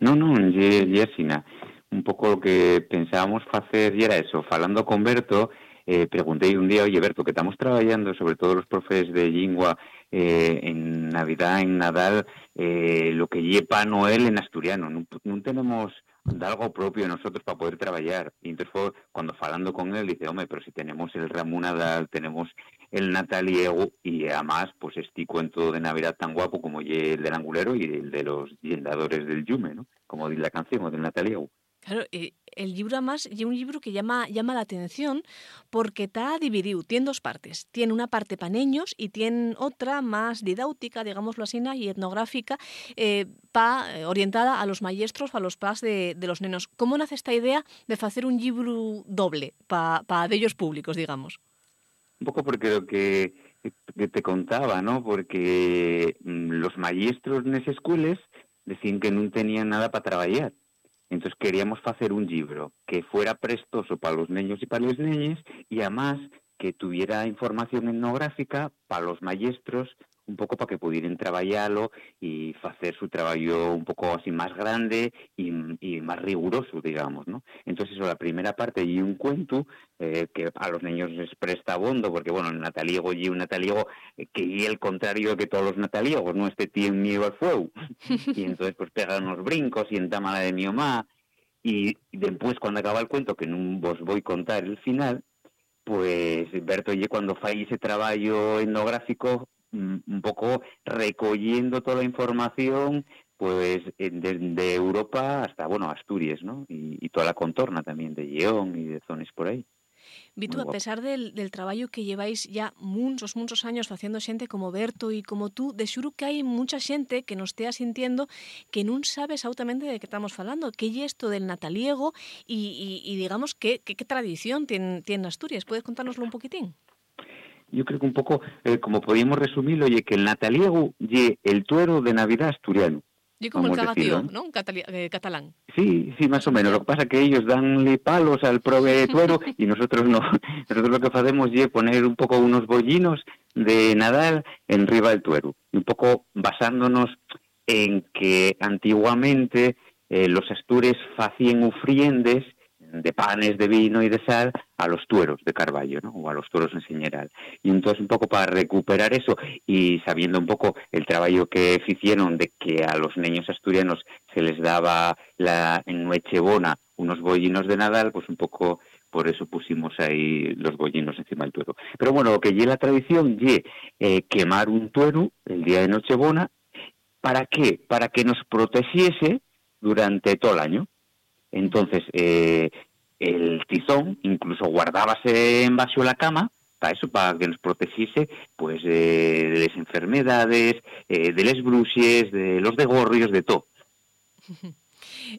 No, no, ye, ye asina. Un pouco o que pensábamos facer e era eso, falando con Berto, eh, preguntei un día, oye Berto, que estamos traballando sobre todo los profes de lingua eh, en Navidad, en Nadal, eh, lo que lle pa Noel en asturiano, non, non tenemos algo propio nosotros para poder trabajar. Y entonces cuando falando con él, dice, hombre, pero si tenemos el Ramón Nadal, tenemos el Nataliego y además, pues este cuento de Navidad tan guapo como el del Angulero y el de los yendadores del Yume, ¿no? Como dice la canción, o del Nataliego. Claro, eh, el libro además es un libro que llama, llama la atención porque está dividido, tiene dos partes. Tiene una parte para niños y tiene otra más didáutica, digámoslo así, y etnográfica, eh, pa, eh, orientada a los maestros, a los pas de, los nenos. ¿Cómo nace esta idea de hacer un libro doble para pa ellos públicos, digamos? Un poco porque lo que, que te contaba, ¿no? Porque mm, los maestros en esas escuelas decían que no tenían nada para trabajar. Entonces queríamos hacer un libro que fuera prestoso para los niños y para las niñas y además que tuviera información etnográfica para los maestros un poco para que pudieran trabajarlo y hacer su trabajo un poco así más grande y, y más riguroso, digamos, ¿no? Entonces, eso, la primera parte y un cuento eh, que a los niños les presta bondo, porque, bueno, el nataliego y un nataliego eh, que y el contrario que todos los nataliegos, ¿no? Este tiene miedo al fuego. *laughs* y entonces, pues, pega unos brincos y entama la de mi mamá. Y después, cuando acaba el cuento, que no vos voy a contar el final, pues Berto y cuando fai ese trabajo etnográfico mm, un poco recogiendo toda la información pues desde Europa hasta bueno Asturias no y, y toda la contorna también de León y de zonas por ahí Vitu, a pesar del, del traballo que lleváis ya muchos, muchos años facendo xente como Berto e como tú, de xuro que hai mucha xente que nos estea sintiendo que non sabe exactamente de que estamos falando, que é isto del nataliego e, e, e digamos que, que, que tradición tiene, tiene Asturias. Podes contárnoslo un poquitín? yo creo que un poco eh, como podíamos resumirlo oye que el nataliego ye el tuero de Navidad asturiano Yo como el cagatío, ¿no? Catali- eh, catalán. Sí, sí, más o menos. Lo que pasa es que ellos danle palos al prove *laughs* tuero y nosotros no. *laughs* Nosotros lo que hacemos es poner un poco unos bollinos de Nadal en riba del tuero. Y un poco basándonos en que antiguamente eh, los astures hacían ofriendes de panes, de vino y de sal a los tueros de Carballo, ¿no? O a los tueros en general. Y entonces un poco para recuperar eso y sabiendo un poco el trabajo que hicieron de que a los niños asturianos se les daba la, en Nochebona unos bollinos de Nadal, pues un poco por eso pusimos ahí los bollinos encima del tuero. Pero bueno, lo que lleva la tradición ye eh, quemar un tuero el día de Nochebona, ¿para qué? Para que nos protegiese durante todo el año. Entonces, eh, el tizón incluso guardábase en bajo la cama para eso, para que nos protegiese pues de las enfermedades, eh, de las bruxes, de los degorrios, de todo. *laughs*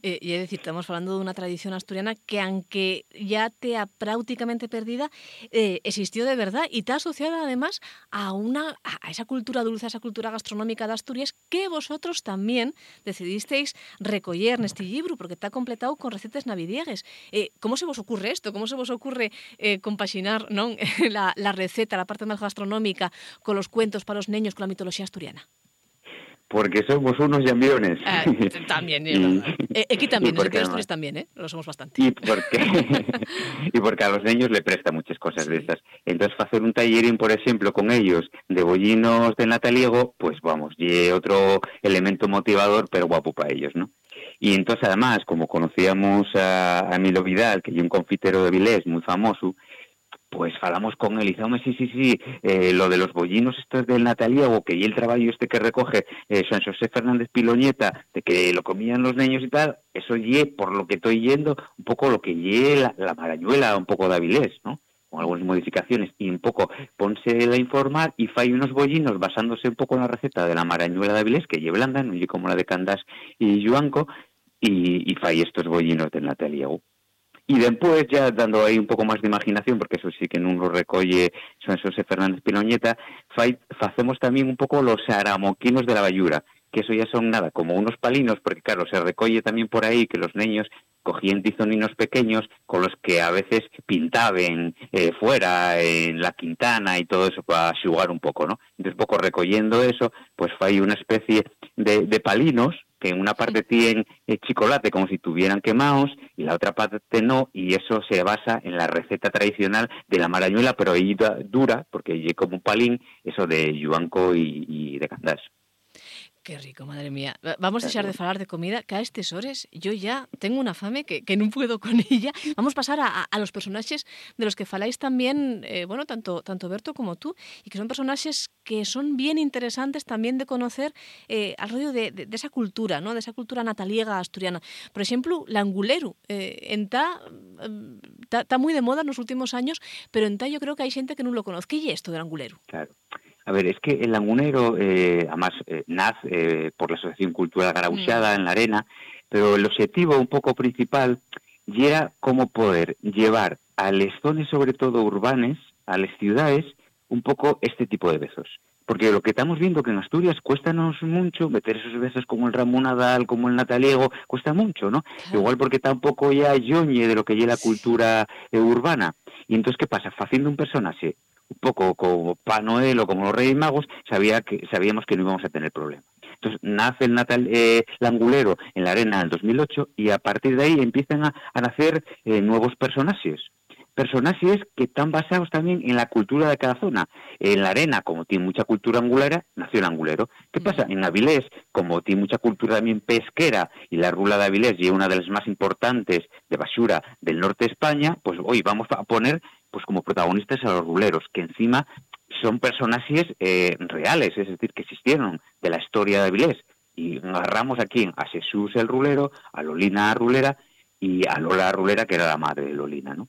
Eh, y es decir, estamos hablando de una tradición asturiana que aunque ya te ha prácticamente perdida, eh, existió de verdad y está asociada además a, una, a esa cultura dulce, a esa cultura gastronómica de Asturias que vosotros también decidisteis recoger en este libro porque está completado con recetas navidiegues. Eh, ¿Cómo se vos ocurre esto? ¿Cómo se vos ocurre compaginar *laughs* la, la receta, la parte más gastronómica, con los cuentos para los niños, con la mitología asturiana? Porque somos unos llamiones. Ah, *laughs* también, es verdad. Eh, aquí también, y porque Asturias además- también, ¿eh? Lo somos bastante. Y porque, *laughs* y porque a los niños le presta muchas cosas de estas. Entonces, hacer un tallerín, por ejemplo, con ellos de bollinos de nataliego, pues vamos, y otro elemento motivador, pero guapo para ellos, ¿no? Y entonces, además, como conocíamos a, a Milo Vidal, que es un confitero de Vilés muy famoso, pues falamos con él y dice, "Home, sí, sí, sí, eh, lo de los bollinos estos del nataliego, que y el trabajo este que recoge eh, San José Fernández Piloñeta, de que lo comían los niños y tal, eso ye, por lo que estoy yendo, un poco lo que ye la, la marañuela, un poco de Avilés, ¿no? Con algunas modificaciones, y un poco ponse a informar y fai unos bollinos basándose un poco en la receta de la marañuela de Avilés, que ye blanda, no como la de Candás y Yuanco, y, y estos bollinos del nataliego. Y después, ya dando ahí un poco más de imaginación, porque eso sí que no lo recolle San José Fernández Piloñeta, fai, facemos también un poco los aramoquinos de la bayura, que eso ya son nada, como unos palinos, porque claro, se recolle también por ahí que los niños cogían tizoninos pequeños con los que a veces pintaban eh, fuera, en la quintana y todo eso para jugar un poco, ¿no? Entonces, un poco recogiendo eso, pues fai una especie de, de palinos que en una parte tienen eh, chocolate como si tuvieran quemados y la otra parte no, y eso se basa en la receta tradicional de la marañuela, pero ahí dura, porque es como un palín, eso de yuanco y, y de candás. Qué rico, madre mía. Va- Vamos a dejar de hablar de comida, que a estes hores yo ya tengo una fame que, que no puedo con *laughs* ella. Vamos a pasar a, a- los personajes de los que faláis también, eh, bueno, tanto, tanto Berto como tú, y que son personajes que son bien interesantes también de conocer eh, al rollo de, de- de esa cultura, ¿no? De esa cultura nataliega asturiana. Por ejemplo, l'angulero. Eh, en ta, está muy de moda en los últimos años, pero en ta yo creo que hay gente que no lo conoce. ¿Qué es esto del angulero? Claro. A ver, es que el lagunero, eh, además, eh, nace eh, por la Asociación Cultural Garauchada en la Arena, pero el objetivo un poco principal y era cómo poder llevar a las zonas, sobre todo urbanas, a las ciudades, un poco este tipo de besos. Porque lo que estamos viendo que en Asturias cuéstanos mucho meter esos besos como el Ramón Nadal, como el Nataliego, cuesta mucho, ¿no? Igual porque tampoco ya yoñe de lo que ya la cultura eh, urbana. Y entonces, ¿qué pasa? Haciendo un personaje un poco como Pa Noel o como los Reyes Magos, sabía que, sabíamos que no íbamos a tener problema. Entonces nace el Natal, eh, Langulero en la arena del 2008 y a partir de ahí empiezan a, a nacer eh, nuevos personajes. Personajes que están basados también en la cultura de cada zona. En la arena, como tiene mucha cultura angulera, nació el angulero. ¿Qué pasa? En Avilés, como tiene mucha cultura también pesquera y la rula de Avilés y es una de las más importantes de basura del norte de España, pues hoy vamos a poner pues como protagonistas a los ruleros, que encima son personajes eh, reales, es decir, que existieron de la historia de Avilés. Y agarramos aquí a Jesús el rulero, a Lolina Rulera y a Lola Rulera, que era la madre de Lolina, ¿no?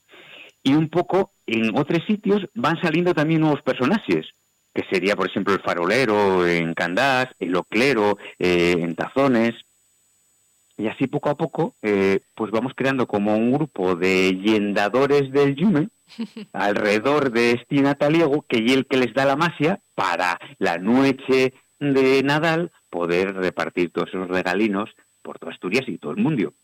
Y un poco en otros sitios van saliendo también nuevos personajes, que sería, por ejemplo, el farolero en Candás, el oclero eh, en Tazones, y así poco a poco, eh, pues vamos creando como un grupo de yendadores del yume *laughs* alrededor de este nataliego, que es el que les da la masia para la noche de Nadal poder repartir todos esos regalinos por toda Asturias y todo el mundo.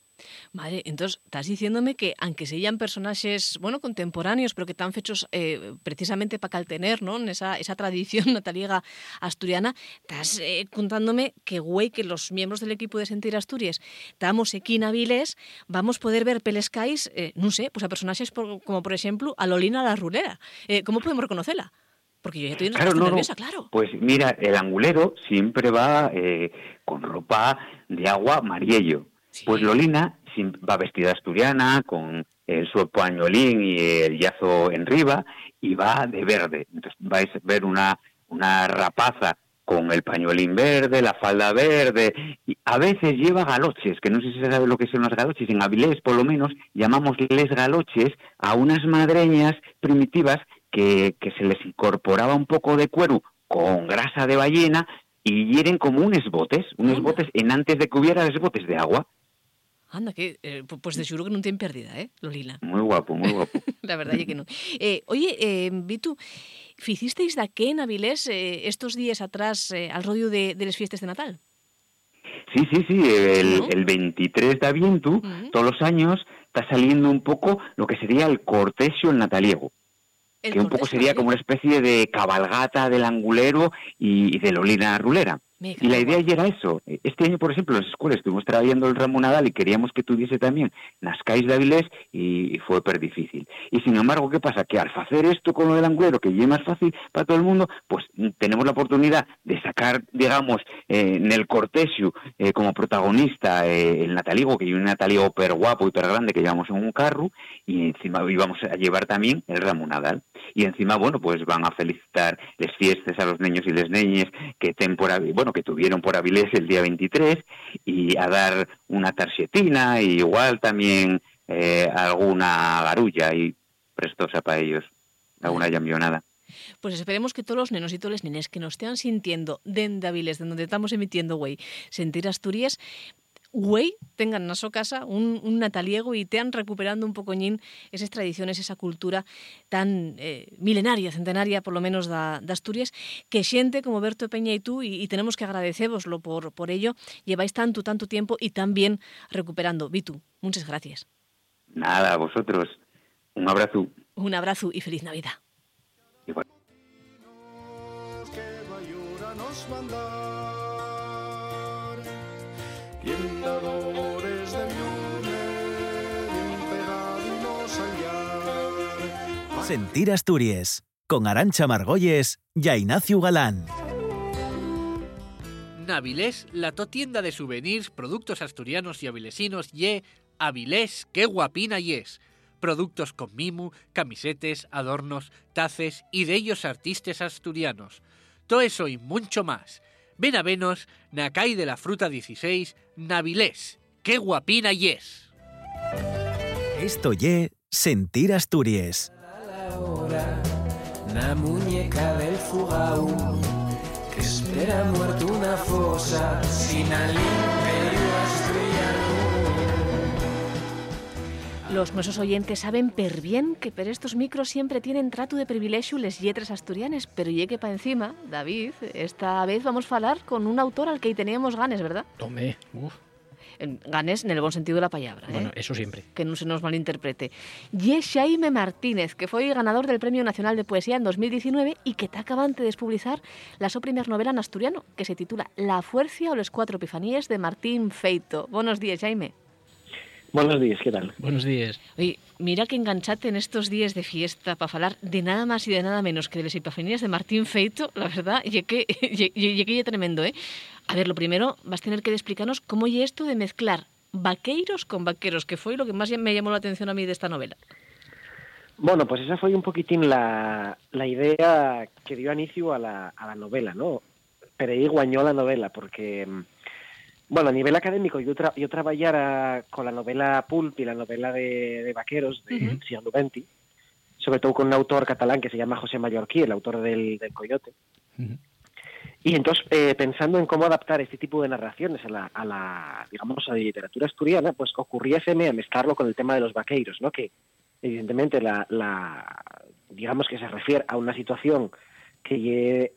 Madre, entonces estás diciéndome que aunque sean personajes, bueno, contemporáneos, pero que están fechos eh, precisamente para caltener, ¿no? En esa, esa tradición *laughs* nataliega asturiana, estás eh, contándome que, güey, que los miembros del equipo de Sentir Asturias estamos aquí en Avilés, vamos a poder ver pelescais, eh, no sé, pues a personajes por- como, por ejemplo, a Lolina la Rulera. Eh, ¿Cómo podemos reconocerla? Porque yo ya estoy Claro, no, no. nerviosa, claro. Pues mira, el angulero siempre va eh, con ropa de agua Pues Lolina va vestida asturiana, con el su pañolín y el yazo en riba, y va de verde. Entonces vais a ver una, una rapaza con el pañolín verde, la falda verde, y a veces lleva galoches, que no sé si se sabe lo que son los galoches, en Avilés por lo menos llamamos les galoches a unas madreñas primitivas que, que se les incorporaba un poco de cuero con grasa de ballena y hieren como unos botes, unos botes en antes de que hubiera botes de agua. Anda, que, eh, pu- pues de seguro que non ten perdida, eh, Lolina. *laughs* Muy guapo, muy guapo. *laughs* La verdad es que no. Eh, oye, eh, Vitu, ¿ficisteis de qué en Avilés eh, estos días atrás eh, al rodio de, de las fiestas de Natal? Sí, sí, sí, el, el 23 de Avientu, todos los años, está saliendo un poco lo que sería el cortesio el nataliego. El que un poco sería como una especie de cabalgata del angulero y, y de Lolina Rulera. Y la idea ya era eso. Este año, por ejemplo, en las escuelas estuvimos trabajando el ramo Nadal y queríamos que tuviese también Nascais de Avilés y, fue per difícil. Y sin embargo, ¿qué pasa? Que al hacer esto con lo del angulero, que ya es más fácil para todo el mundo, pues mm, tenemos la oportunidad de sacar, digamos, eh, en el cortesio eh, como protagonista eh, el Nataligo, que hay un Nataligo per guapo y per grande que llevamos en un carro, y encima íbamos a llevar también el ramo Nadal. Y encima, bueno, pues van a felicitar las fiestas a los niños y las niñas que Avi- bueno, que tuvieron por Avilés el día 23 y a dar una tarjetina y igual también eh, alguna garulla y prestosa para ellos, alguna llambionada. Pues esperemos que todos los nenos y todas las nenes que nos estén sintiendo dende Avilés, de donde estamos emitiendo, güey, sentir Asturias, güey, tengan en su casa un, un nataliego y tean recuperando un pocoñín esas tradiciones, esa cultura tan eh, milenaria, centenaria, por lo menos, de Asturias, que siente como Berto Peña y tú, y, y tenemos que agradecéroslo por, por ello, lleváis tanto, tanto tiempo y tan bien recuperando. Vitu, muchas gracias. Nada, a vosotros. Un abrazo. Un abrazo y feliz Navidad. y en Sentir Asturias, con Arancha Margolles y Ignacio Galán. Navilés, la to tienda de souvenirs, productos asturianos y avilesinos y Avilés, qué guapina y es. Productos con mimu, camisetes, adornos, taces y de ellos artistas asturianos. Todo eso y mucho más. Ven a venos, Nacay de la Fruta 16, Navilés, qué guapina y es. Esto ye Sentir Asturias. La muñeca del fugau que espera muerto una fosa sin al imperio asturiano. Los nuestros oyentes saben per bien que per estos micros siempre tienen trato de privilegio les letras asturianes, pero llegue para encima, David, esta vez vamos a hablar con un autor al que teníamos ganes, ¿verdad? Tome, uf. Ganes en el buen sentido de la palabra, ¿eh? Bueno, eso siempre. que no se nos malinterprete. Y es Jaime Martínez, que fue ganador del Premio Nacional de Poesía en 2019 y que está acabante de publicar la su primer novela en asturiano, que se titula La Fuerza o los Cuatro Epifanías de Martín Feito. Buenos días, Jaime. Buenos días, ¿qué tal? Buenos días. Oye, mira que enganchate en estos días de fiesta para hablar de nada más y de nada menos que de las epifanías de Martín Feito, la verdad, y que, *laughs* y, y- y que tremendo, ¿eh? A ver, lo primero, vas a tener que explicarnos cómo y esto de mezclar vaqueiros con vaqueros, que fue lo que más me llamó la atención a mí de esta novela. Bueno, pues esa fue un poquitín la, la idea que dio inicio a la, a la novela, ¿no? Pero ahí guañó la novela, porque, mm, bueno, a nivel académico yo, tra yo traballara con la novela Pulp y la novela de, de vaqueros de siglo XX, sobre todo con un autor catalán que se llama José Mallorquí, el autor del, del Coyote. Y entonces, eh, pensando en cómo adaptar este tipo de narraciones a la, a la, digamos, a la literatura asturiana, pues ocurriéseme a mezclarlo con el tema de los vaqueiros, ¿no? Que evidentemente la, la digamos que se refiere a una situación que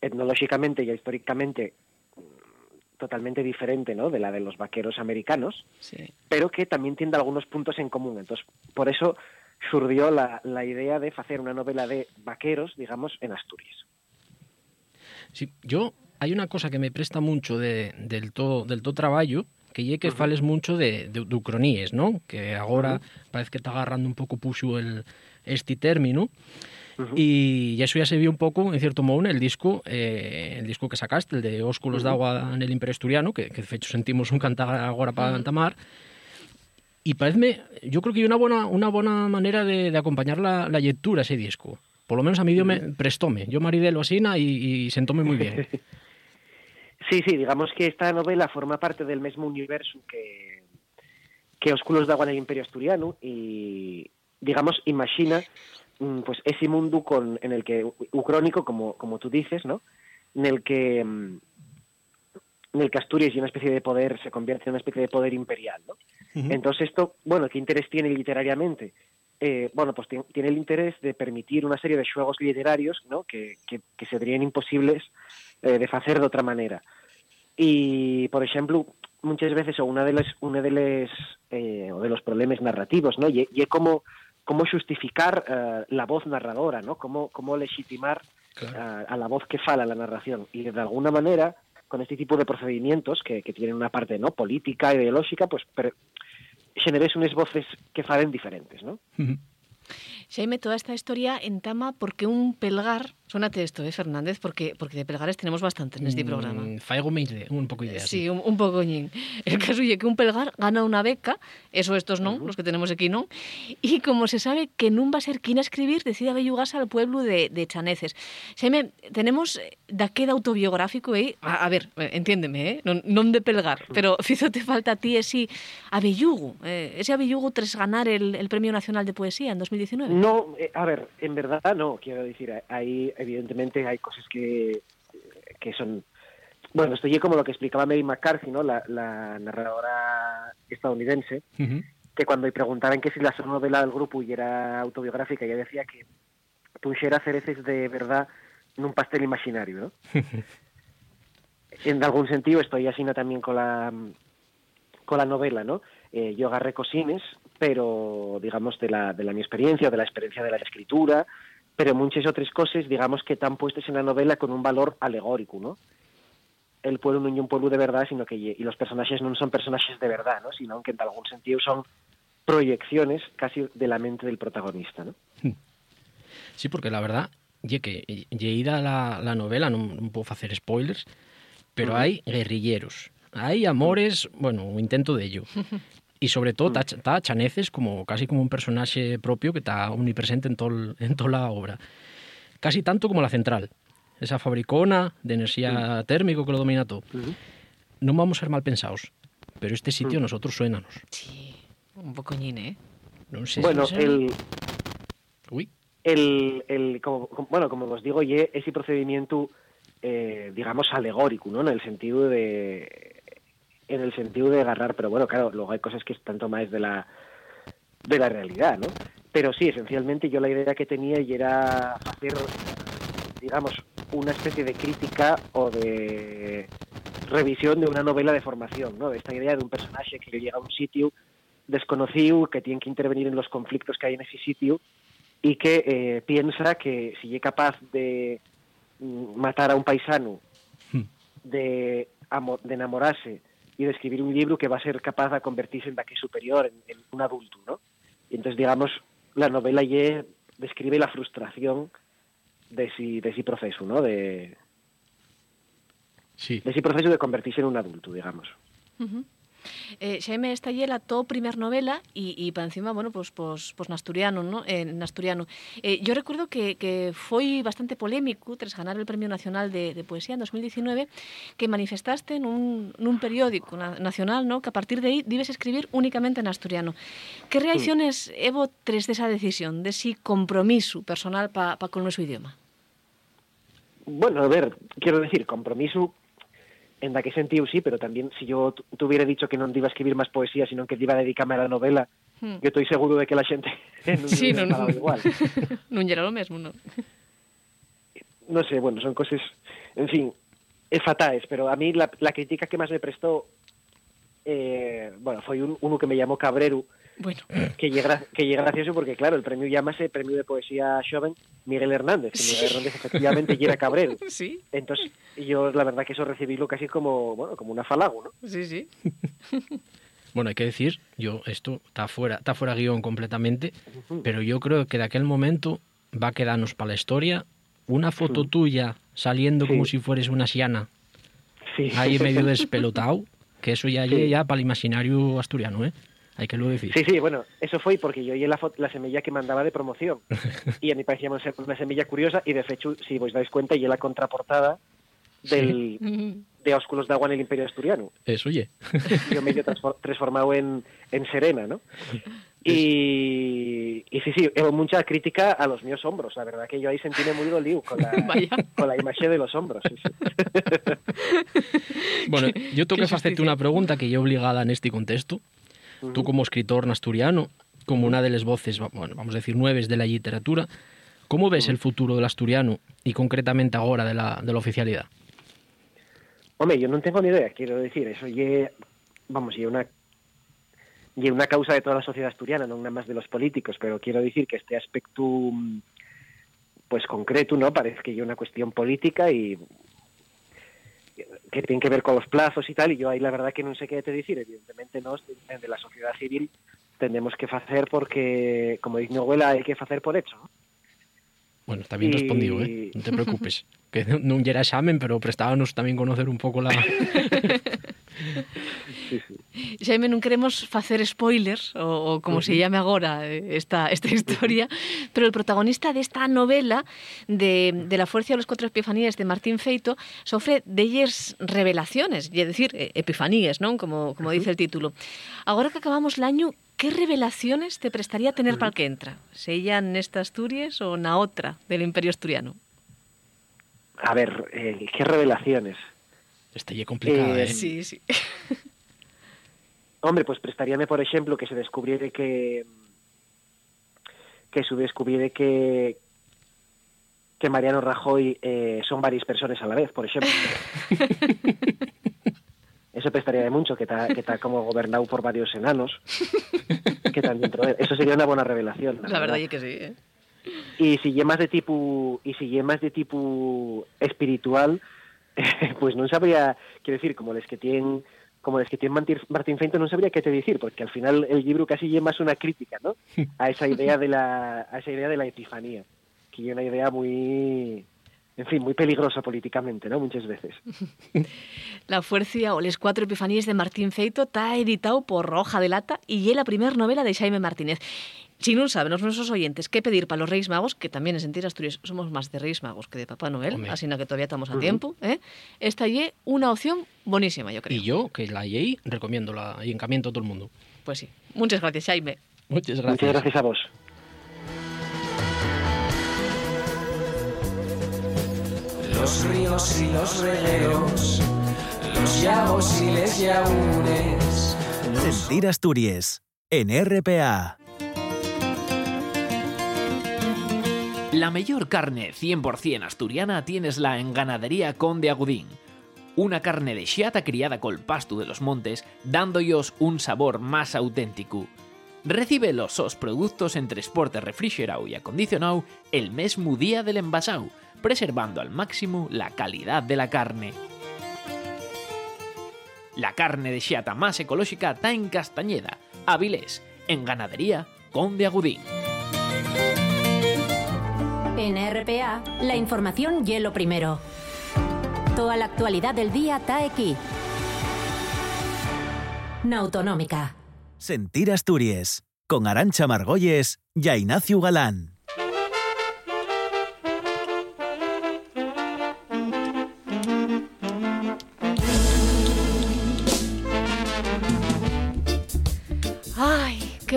etnológicamente y históricamente mm, totalmente diferente, ¿no? De la de los vaqueros americanos, Sí. pero que también tiene algunos puntos en común. Entonces, por eso surgió la, la idea de hacer una novela de vaqueros, digamos, en Asturias. Sí, yo hay una cosa que me presta mucho de, del to del to traballo que lle que fales mucho de, de, de ucroníes, ¿no? Que agora parece que está agarrando un pouco puxo el este término y eso ya se vio un pouco, en cierto modo, en el disco eh, el disco que sacaste, el de Ósculos de agua en el Imperio Asturiano, que, que de fecho sentimos un cantar agora para Ujú. entamar, y parece, yo creo que hay una buena, una buena manera de, de acompañar la, la lectura ese disco. Por lo menos a mí yo me prestóme. Yo maridelo asina y, y sentóme muy bien. *laughs* Sí, sí, digamos que esta novela forma parte del mismo universo que, que Ósculos de agua en el Imperio Asturiano y, digamos, imagina mm, pues ese mundo con, en el que, ucrónico, como, como tú dices, ¿no? En el que, mm, en el que Asturias y una especie de poder se convierte en una especie de poder imperial, ¿no? Entonces esto, bueno, ¿qué interés tiene literariamente? Eh, bueno, pues ti- tiene el interés de permitir una serie de juegos literarios, ¿no? Que, que, que serían imposibles eh, de hacer de otra manera. Y, por ejemplo, muchas veces o una de las una de les, eh, o de los problemas narrativos, ¿no? Y, y es cómo cómo justificar eh, la voz narradora, ¿no? Cómo, cómo legitimar a, a la voz que fala la narración. Y de alguna manera, con este tipo de procedimientos que, que tienen una parte no política, ideológica, pues per- generes unas voces que falen diferentes, ¿no? Xaime, toda esta historia entama porque un pelgar, suénate esto, eh, Fernández, porque, porque de pelgares tenemos bastante en este programa. Mm, Faigo me idea, un pouco idea. Sí, un, un pocoñín. El caso es que un pelgar gana una beca, eso estos non, los que tenemos aquí non, y como se sabe que non va a ser quien a escribir, decide abellugarse al pueblo de, de Chaneces. Xaime, tenemos eh, daqueda autobiográfico aí, a, a ver, eh, entiéndeme, eh? non, non de pelgar, pero *laughs* fízote falta a ti ese abellugo, eh, ese abellugo tras ganar el, el Premio Nacional de Poesía en 2019. No, eh, a ver, en verdad no, quiero decir, hay, evidentemente hay cosas que, que son... Bueno, esto ya como lo que explicaba Mary McCarthy, ¿no? La, la narradora estadounidense, que cuando le preguntaban que si la novela del grupo y era autobiográfica, ella decía que pusiera cereces de verdad en un pastel imaginario, ¿no? *laughs* en algún sentido estoy así también con la con la novela, ¿no? Eh, yo agarré cosines, pero digamos de la, de la mi experiencia, de la experiencia de la escritura, pero muchas otras cosas, digamos que están puestas en la novela con un valor alegórico, ¿no? El pueblo no es un pueblo de verdad, sino que y los personajes no son personajes de verdad, ¿no? Sino que en algún sentido son proyecciones casi de la mente del protagonista, ¿no? *laughs* Sí, porque la verdad, ye que la, la novela, non, non podo facer spoilers, pero Ujú. hai guerrilleros, hai amores, bueno, o intento de ello. *laughs* E sobre todo está tá Chaneces como casi como un personaxe propio que está omnipresente en, tol, en toda a obra. Casi tanto como la central. Esa fabricona de enerxía térmico que lo domina todo. Non vamos ser mal pensados, pero este sitio a nosotros suénanos. Un pocoñín, eh? Non sei Bueno, se... el, Uy. el, el como, como- bueno, como os digo, ye ese procedimiento, eh, digamos, alegórico, ¿no? En el sentido de, en el sentido de agarrar, pero bueno, claro, luego hay cosas que están tomadas de la, de la realidad, ¿no? Pero sí, esencialmente yo la idea que tenía y era hacer, digamos, una especie de crítica o de revisión de una novela de formación, ¿no? De esta idea de un personaje que llega a un sitio desconocido, que tiene que intervenir en los conflictos que hay en ese sitio y que eh, piensa que si es capaz de mm, matar a un paisano, de, amo- de enamorarse y de escribir un libro que va a ser capaz de convertirse en que superior, en, en un adulto, ¿no? Y entonces, digamos, la novela ye describe la frustración de ese, de ese proceso, ¿no? De, sí. de ese proceso de convertirse en un adulto, digamos. Eh, Xaime Estallel atou primer novela e, e para encima, bueno, pues, pues, pues nasturiano, ¿no? Eh, nasturiano. Eh, yo recuerdo que, que foi bastante polémico tras ganar el Premio Nacional de, de Poesía en 2019 que manifestaste nun, nun periódico na, nacional ¿no? que a partir de aí debes escribir únicamente en asturiano. Que reacciones mm. evo tres desa decisión, desi compromiso personal pa, pa con o noso idioma? Bueno, a ver, quero decir, compromiso en da que sentido sí, pero también si yo tu- te hubiera dicho que no iba a escribir más poesía, sino que iba a dedicarme a la novela, Hmm. yo estoy seguro de que la gente non *laughs* Sí, non, falado igual. *laughs* non era lo mesmo, non? No sé, bueno, son cosas, en fin, es fatales, pero a mí la, la crítica que más me prestó, eh, bueno, fue un, uno que me llamó Cabrero, Bueno. que llega que lle gracioso porque, claro, el premio llámase Premio de Poesía Joven Miguel Hernández, que Miguel Hernández efectivamente era Cabrero. *laughs* Sí. Entonces, yo la verdad que eso recibílo casi como, bueno, como un afalago, ¿no? Sí, sí. *laughs* Bueno, hay que decir, yo esto está fuera, está fuera guion completamente, pero yo creo que de aquel momento va a quedarnos para la historia una foto tuya saliendo como si fueres una siana, Sí. ahí medio *laughs* despelotado, que eso ya Sí. ya para el imaginario asturiano, ¿eh? Hay que lo decir. Sí, sí, bueno, eso fue porque yo oí la, la semilla que mandaba de promoción *laughs* y a mí parecía una se- una semilla curiosa y de hecho, si os dais cuenta, y la contraportada del, de Ósculos de Agua en el Imperio Asturiano. Eso, oye. *laughs* yo medio transfor- transformado en, en Serena, ¿no? *laughs* Y, Y, sí, sí, é mucha crítica a los míos hombros. La verdad que yo ahí sentíme muy dolido con la, con la imagen de los hombros. sí, sí. Bueno, yo tengo que hacerte una pregunta que yo obligada en este contexto. Tú como escritor asturiano, como una de las voces, bueno, vamos a decir, nueves de la literatura, ¿cómo ves el futuro del asturiano y concretamente ahora de la, de la oficialidad? Hombre, yo no tengo ni idea, quiero decir, eso ye, vamos, ye una ye una causa de toda la sociedad asturiana, no nada más de los políticos, pero quiero decir que este aspecto pues concreto, ¿no? Parece que es una cuestión política y que tiene que ver con los plazos y tal, y yo ahí la verdad que no sé qué te decir, evidentemente nos, de la sociedad civil, tenemos que hacer porque, como dice mi abuela, hay que hacer por hecho, ¿no? Bueno, está bien Y- respondido, ¿eh? No te preocupes. que no- era examen, pero prestábamos también conocer un pouco la... *laughs* Xaime, non queremos facer spoilers, ou como se llame agora eh, esta, esta historia, pero el protagonista desta novela de, de La fuerza de los cuatro epifanías de Martín Feito sofre delles revelaciones, é decir, eh, epifanías, non? Como, como dice el título. Agora que acabamos el año, que revelaciones te prestaría tener para el que entra? Sella nesta Asturias ou na outra del Imperio Asturiano? A ver, eh, qué revelaciones. Este ye complicada, Eh, ¿eh? Sí, sí. Hombre, pues prestaríame, por ejemplo, que se descubriera que que se descubriera que que Mariano Rajoy eh, son varias personas a la vez, por ejemplo. *laughs* Eso prestaría de mucho, que está que está como gobernado por varios enanos que están dentro de él. Eso sería una buena revelación. La verdad é que sí, eh? Y si es más de tipo y si es más de tipo espiritual, *laughs* pues no sabría, quiero decir, como les que tienen como les que tienen Martín- Feinto no sabría qué te decir, porque al final el libro casi es más una crítica, ¿no? *laughs* A esa idea de la a esa idea de la epifanía, que es una idea muy en fin, muy peligrosa políticamente, ¿no? Muchas veces. *laughs* La Fuerza o Les Cuatro Epifanías de Martín Feito está editado por Roja de Lata y es la primera novela de Jaime Martínez. Si no saben los nuestros oyentes qué pedir para los Reyes Magos, que también en Sentir Asturias somos más de Reyes Magos que de Papá Noel, Hombre. así que todavía estamos a tiempo, ¿eh? esta es una opción buenísima, yo creo. Y yo, que la lleí, recomiendo la y encamiento a todo el mundo. Pues sí. Muchas gracias, Jaime. Muchas gracias. Muchas gracias a vos. Los ríos y los regueros, los llagos y les llagunes. Sentir Asturias en RPA. La mejor carne 100% asturiana tienesla en Ganadería Conde Agudín. Una carne de xiata criada col pasto de los montes, dándolos un sabor más auténtico. Recibe los sos productos en transporte refrigerado y acondicionado el mesmo día del envasado, preservando al máximo la calidad de la carne. La carne de xiata más ecológica está en Castañeda, Avilés, en Ganadería Conde Agudín. En RPA, la información y lo primero. Toda la actualidad del día está aquí. Na Autonómica. Sentir Asturias con Arancha Margolles y Ignacio Galán.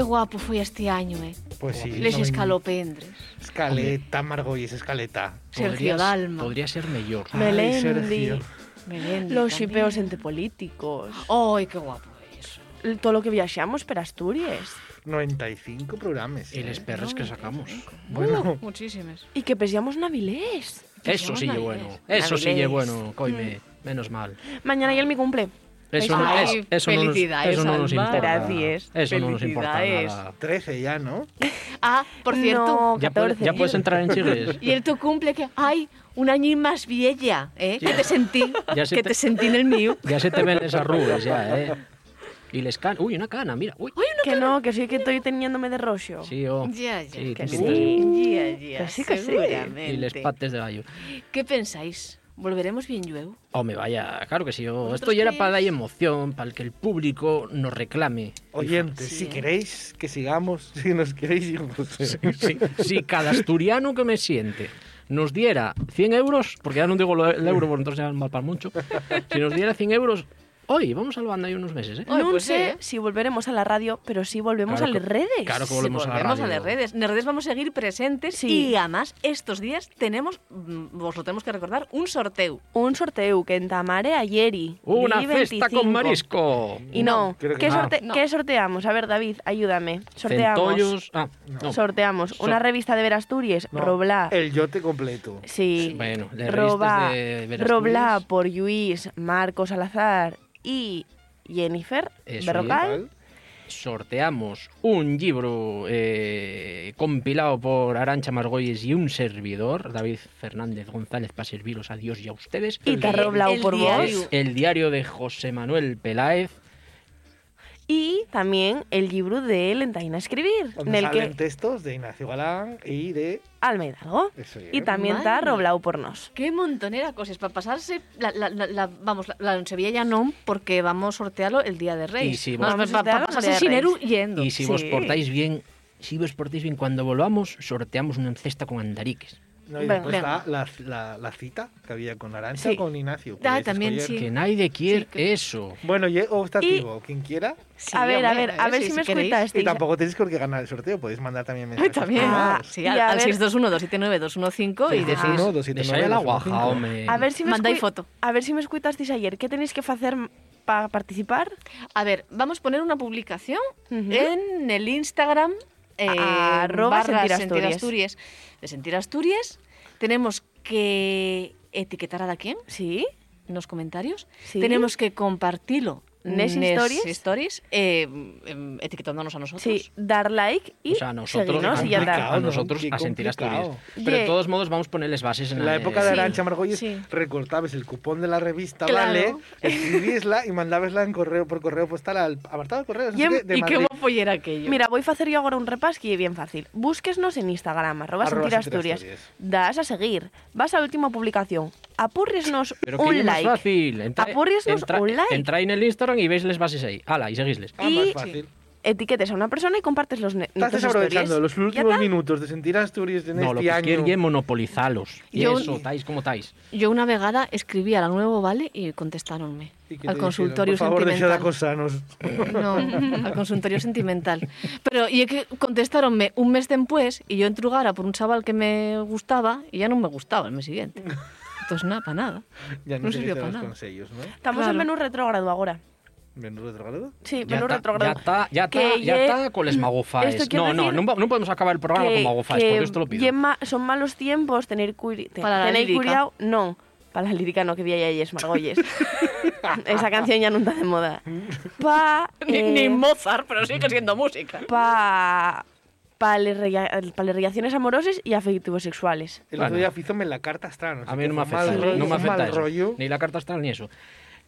Guapo fue este año, ¿eh? Pues sí. Les escalopendres. Escaleta, Margolles, escaleta. Sergio Podrías- Dalma. Podría ser mejor. Melendi. Los shipeos entre políticos. Ay, qué guapo eso. Todo lo que viaxamos per Asturias. 95 programas. Y les perres que sacamos. Bueno, Muchísimas. Y que pesíamos Navilés. Eso sí bueno. Eso sí bueno, coime. Menos mal. Mañana ya es mi cumple. Eso, no, Ay, es- eso no nos, eso no nos importa. Gracias. Eso no nos importa nada. 13 ya, ¿no? *laughs* Ah, por cierto. No, Ya, puede- 14. ya puedes entrar en chigles. *laughs* Y el tu cumple que, ay, un año más vieja, ¿eh? Que te sentí, Ya que te- te sentí en el mío. *laughs* Ya se te ven esas arrugas, ya, ¿eh? Y les can... Uy, una cana, mira. Uy. Que no, que sí que estoy teniéndome de roxo. Sí, oh. Ya, ya. Sí, que sí. Ya, ya, Que sí, que sí. seguramente. Y les pates de gallo. ¿Qué pensáis? ¿Volveremos bien luego? Hombre, vaya, claro que sí. oh. ¿Vosotros Esto ya era para dar emoción, para que el público nos reclame. Oyentes, Sí, si queréis que sigamos, *laughs* si nos queréis, yo no sé. Si, cada asturiano que me siente nos diera 100 euros, porque ya no digo el euro, porque entonces ya mal para mucho, si nos diera 100 euros, Hoy, vamos al banda ahí unos meses, ¿eh? no pues sí, sé ¿eh? si volveremos a la radio, pero sí volvemos Claro a que- las redes. claro que Sí, volvemos a la volvemos radio. las redes. En las redes vamos a seguir presentes Sí. y además estos días tenemos, mm, os lo tenemos que recordar, un sorteo. Un sorteo que en Tamare ayeri. Una 25. con marisco. Y no, ¿qué, no. sorte- No. qué sorteamos? A ver, David, ayúdame. Sorteamos. Centollos. Ah, no. Sorteamos Sor- una revista de Verasturias, No, Roblá. El yote completo. Sí. Bueno, de Roba- revistas de. Roblá por Luis, Marcos Salazar y Jennifer Berrocal. sorteamos un libro eh, compilado por Arancha Margolles y un servidor, David Fernández González, para serviros a Dios y a ustedes. Y te ha roblado El por vos. El diario de José Manuel Peláez. Y también el libro de Lentaina Escribir, en Donde el salen que textos de Ignacio Galán y de... Almeida Hidalgo. Eso Y también está roblado por nos. Qué montonera cosas para pasarse. La, la, la, la- vamos, la, la en Sevilla ya no, porque vamos a sortearlo el día de Reyes. Y si Vamos vos- pa- pa- Vamos a pasarse el sin Eru yendo. Y si vos portáis bien, si vos portáis bien, cuando volvamos, sorteamos una cesta con andariques. No, y Venga. después Venga. está la, la, la cita que había con Arancha Sí. con Ignacio. Ah, también sí. Que nadie quiere Sí, que- eso. Bueno, y optativo, quien quiera. Sí, a ver, a ver, a ver si, me queréis. escuchasteis. Y tampoco tenéis por qué ganar el sorteo, podéis mandar también Ay, mensajes. también. privados. sí, Y al, a al ver- 621-279-215 y decís. 621, 279, Desáis a la guaja, 215. hombre. A ver si me Mandáis foto. A ver si me escuchasteis ayer. ¿Qué tenéis que hacer para participar? A ver, vamos a poner una publicación en el Instagram eh, Arroba barra Sentir Sentir Asturias. Asturias. De Sentir Asturias. Tenemos que etiquetar a da quién Sí. en los comentarios. Sí. Tenemos que compartirlo Nes stories. stories, eh, etiquetándonos a nosotros. Sí, dar like y O sea, a nosotros, seguirnos a, y complicado, a ¿no? nosotros a sentir. Asturias. Pero de todos modos vamos a ponerles bases en En la época de Arancha Margolles, sí. recortabas el cupón de la revista, Claro. ¿vale? Escribísla y mandabasla en correo por correo postal al apartado de correos Y en- de ¿Y qué follera aquello? Mira, voy a hacer yo ahora un repas que es bien fácil. Búsquesnos en Instagram, arroba, Arroba sentir Sentir Asturias. Asturias. Das a seguir. Vas a la última publicación. Apurriesnos Pero que un es más like. fácil. Entra, Apurriesnos entra- un like. entra en el Instagram y veis las bases ahí. Hala, y seguisles. Ah, y más fácil. etiquetes a una persona y compartes los Estás aprovechando los últimos minutos de sentir Asturias en No, lo este que año. quieren es monopolizalos. Y Yo- eso, estáis como estáis. Yo una vegada escribí a la nuevo Vale y contestaronme. ¿Y qué Al consultorio? Por favor, deja de sentimental. acosarnos. *laughs* No, al consultorio sentimental. Pero y es que contestaronme un mes después y yo entrugara por un chaval que me gustaba y ya no me gustaba el mes siguiente. Entonces nada, para nada. Ya no, sirvió para nada. ¿no? Estamos Claro. en menú retrógrado ahora. ¿Menú retrogrado? Sí, Ya menú retrógrado. ya está, ya Que está, ya está con les magofaes. No, no, no, no podemos acabar el programa con magofaes, que porque esto lo pido. ma- son malos tiempos tener, curi- Para la tener lírica. cuidado. No, para la lírica no, que día ya es Margolles. *laughs* Esa canción ya no está de moda. Pa, *laughs* Ni, eh, ni Mozart, pero sigue siendo música. pa, pa les rea- pa les relaciones amorosas y afectivos sexuales. El otro día fízome la carta astral. A mí no me afecta, mal eso, rollo, no me afecta eso. rollo. Ni la carta astral ni eso.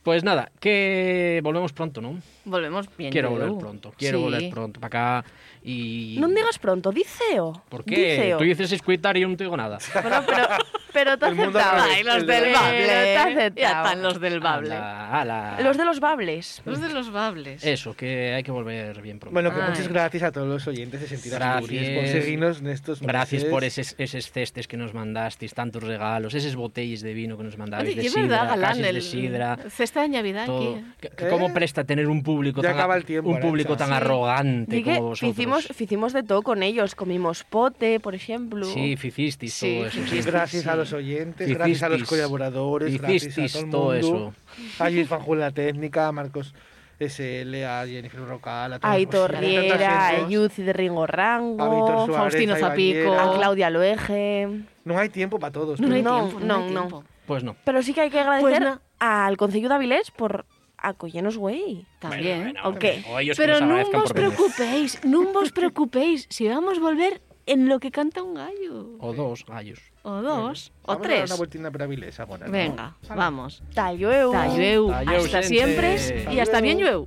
Pues nada, que volvemos pronto, ¿no? Volvemos bien. Quiero volver pronto, quiero Sí. volver pronto para acá y... No digas pronto, diceo. ¿Por qué? Diceo. Tú dices escuitar y yo no te digo nada. Bueno, pero, pero te aceptaba. Ay, los el del de- Bable. Ya están los del Bable. Ala, ala. Los de los bables. Los de los Bables. Eso, que hay que volver bien pronto. Bueno, que Ay. muchas gracias a todos los oyentes de Sentir Asturias por Gracias. seguirnos en estos Gracias meses. por esos, esos cestes que nos mandasteis, tantos regalos, esas botellas de vino que nos mandabais, Oye, de es sidra, verdad, Galán, el de sidra, cesta de Navidad todo. aquí. ¿Cómo ¿Eh? presta tener un público Ya tan, acaba el tiempo, un público tan Sí. arrogante como vosotros? Hicimos, hicimos de todo con ellos. Comimos pote, por ejemplo. Sí, ficisteis Sí, todo eso. sí. ficisteis. Gracias a Sí. los oyentes, Hicisteis- gracias a los colaboradores, gracias a todo el todo mundo. eso. A Luis Fanjul, la técnica, a Marcos SL, a Jennifer Rocal, a todos A Aitor los- Riera, a Yuzi de Ringo a Víctor Rango, Suárez, Faustino a Zapico. A Claudia Loeje. No hay tiempo para todos. No, no hay tiempo, no, no, hay no. tiempo. Pues no. Pero sí que hay que agradecer Pues al Concello de Avilés por acollernos, güey. También. Bueno, Pero no venir. preocupéis, no *laughs* vos preocupéis. Si vamos a volver en lo que canta un gallo. O dos gallos. O dos, o Vamos a dar tres. Venga, vamos. Tallueu. Tallueu. Hasta siempre y hasta bien llueu.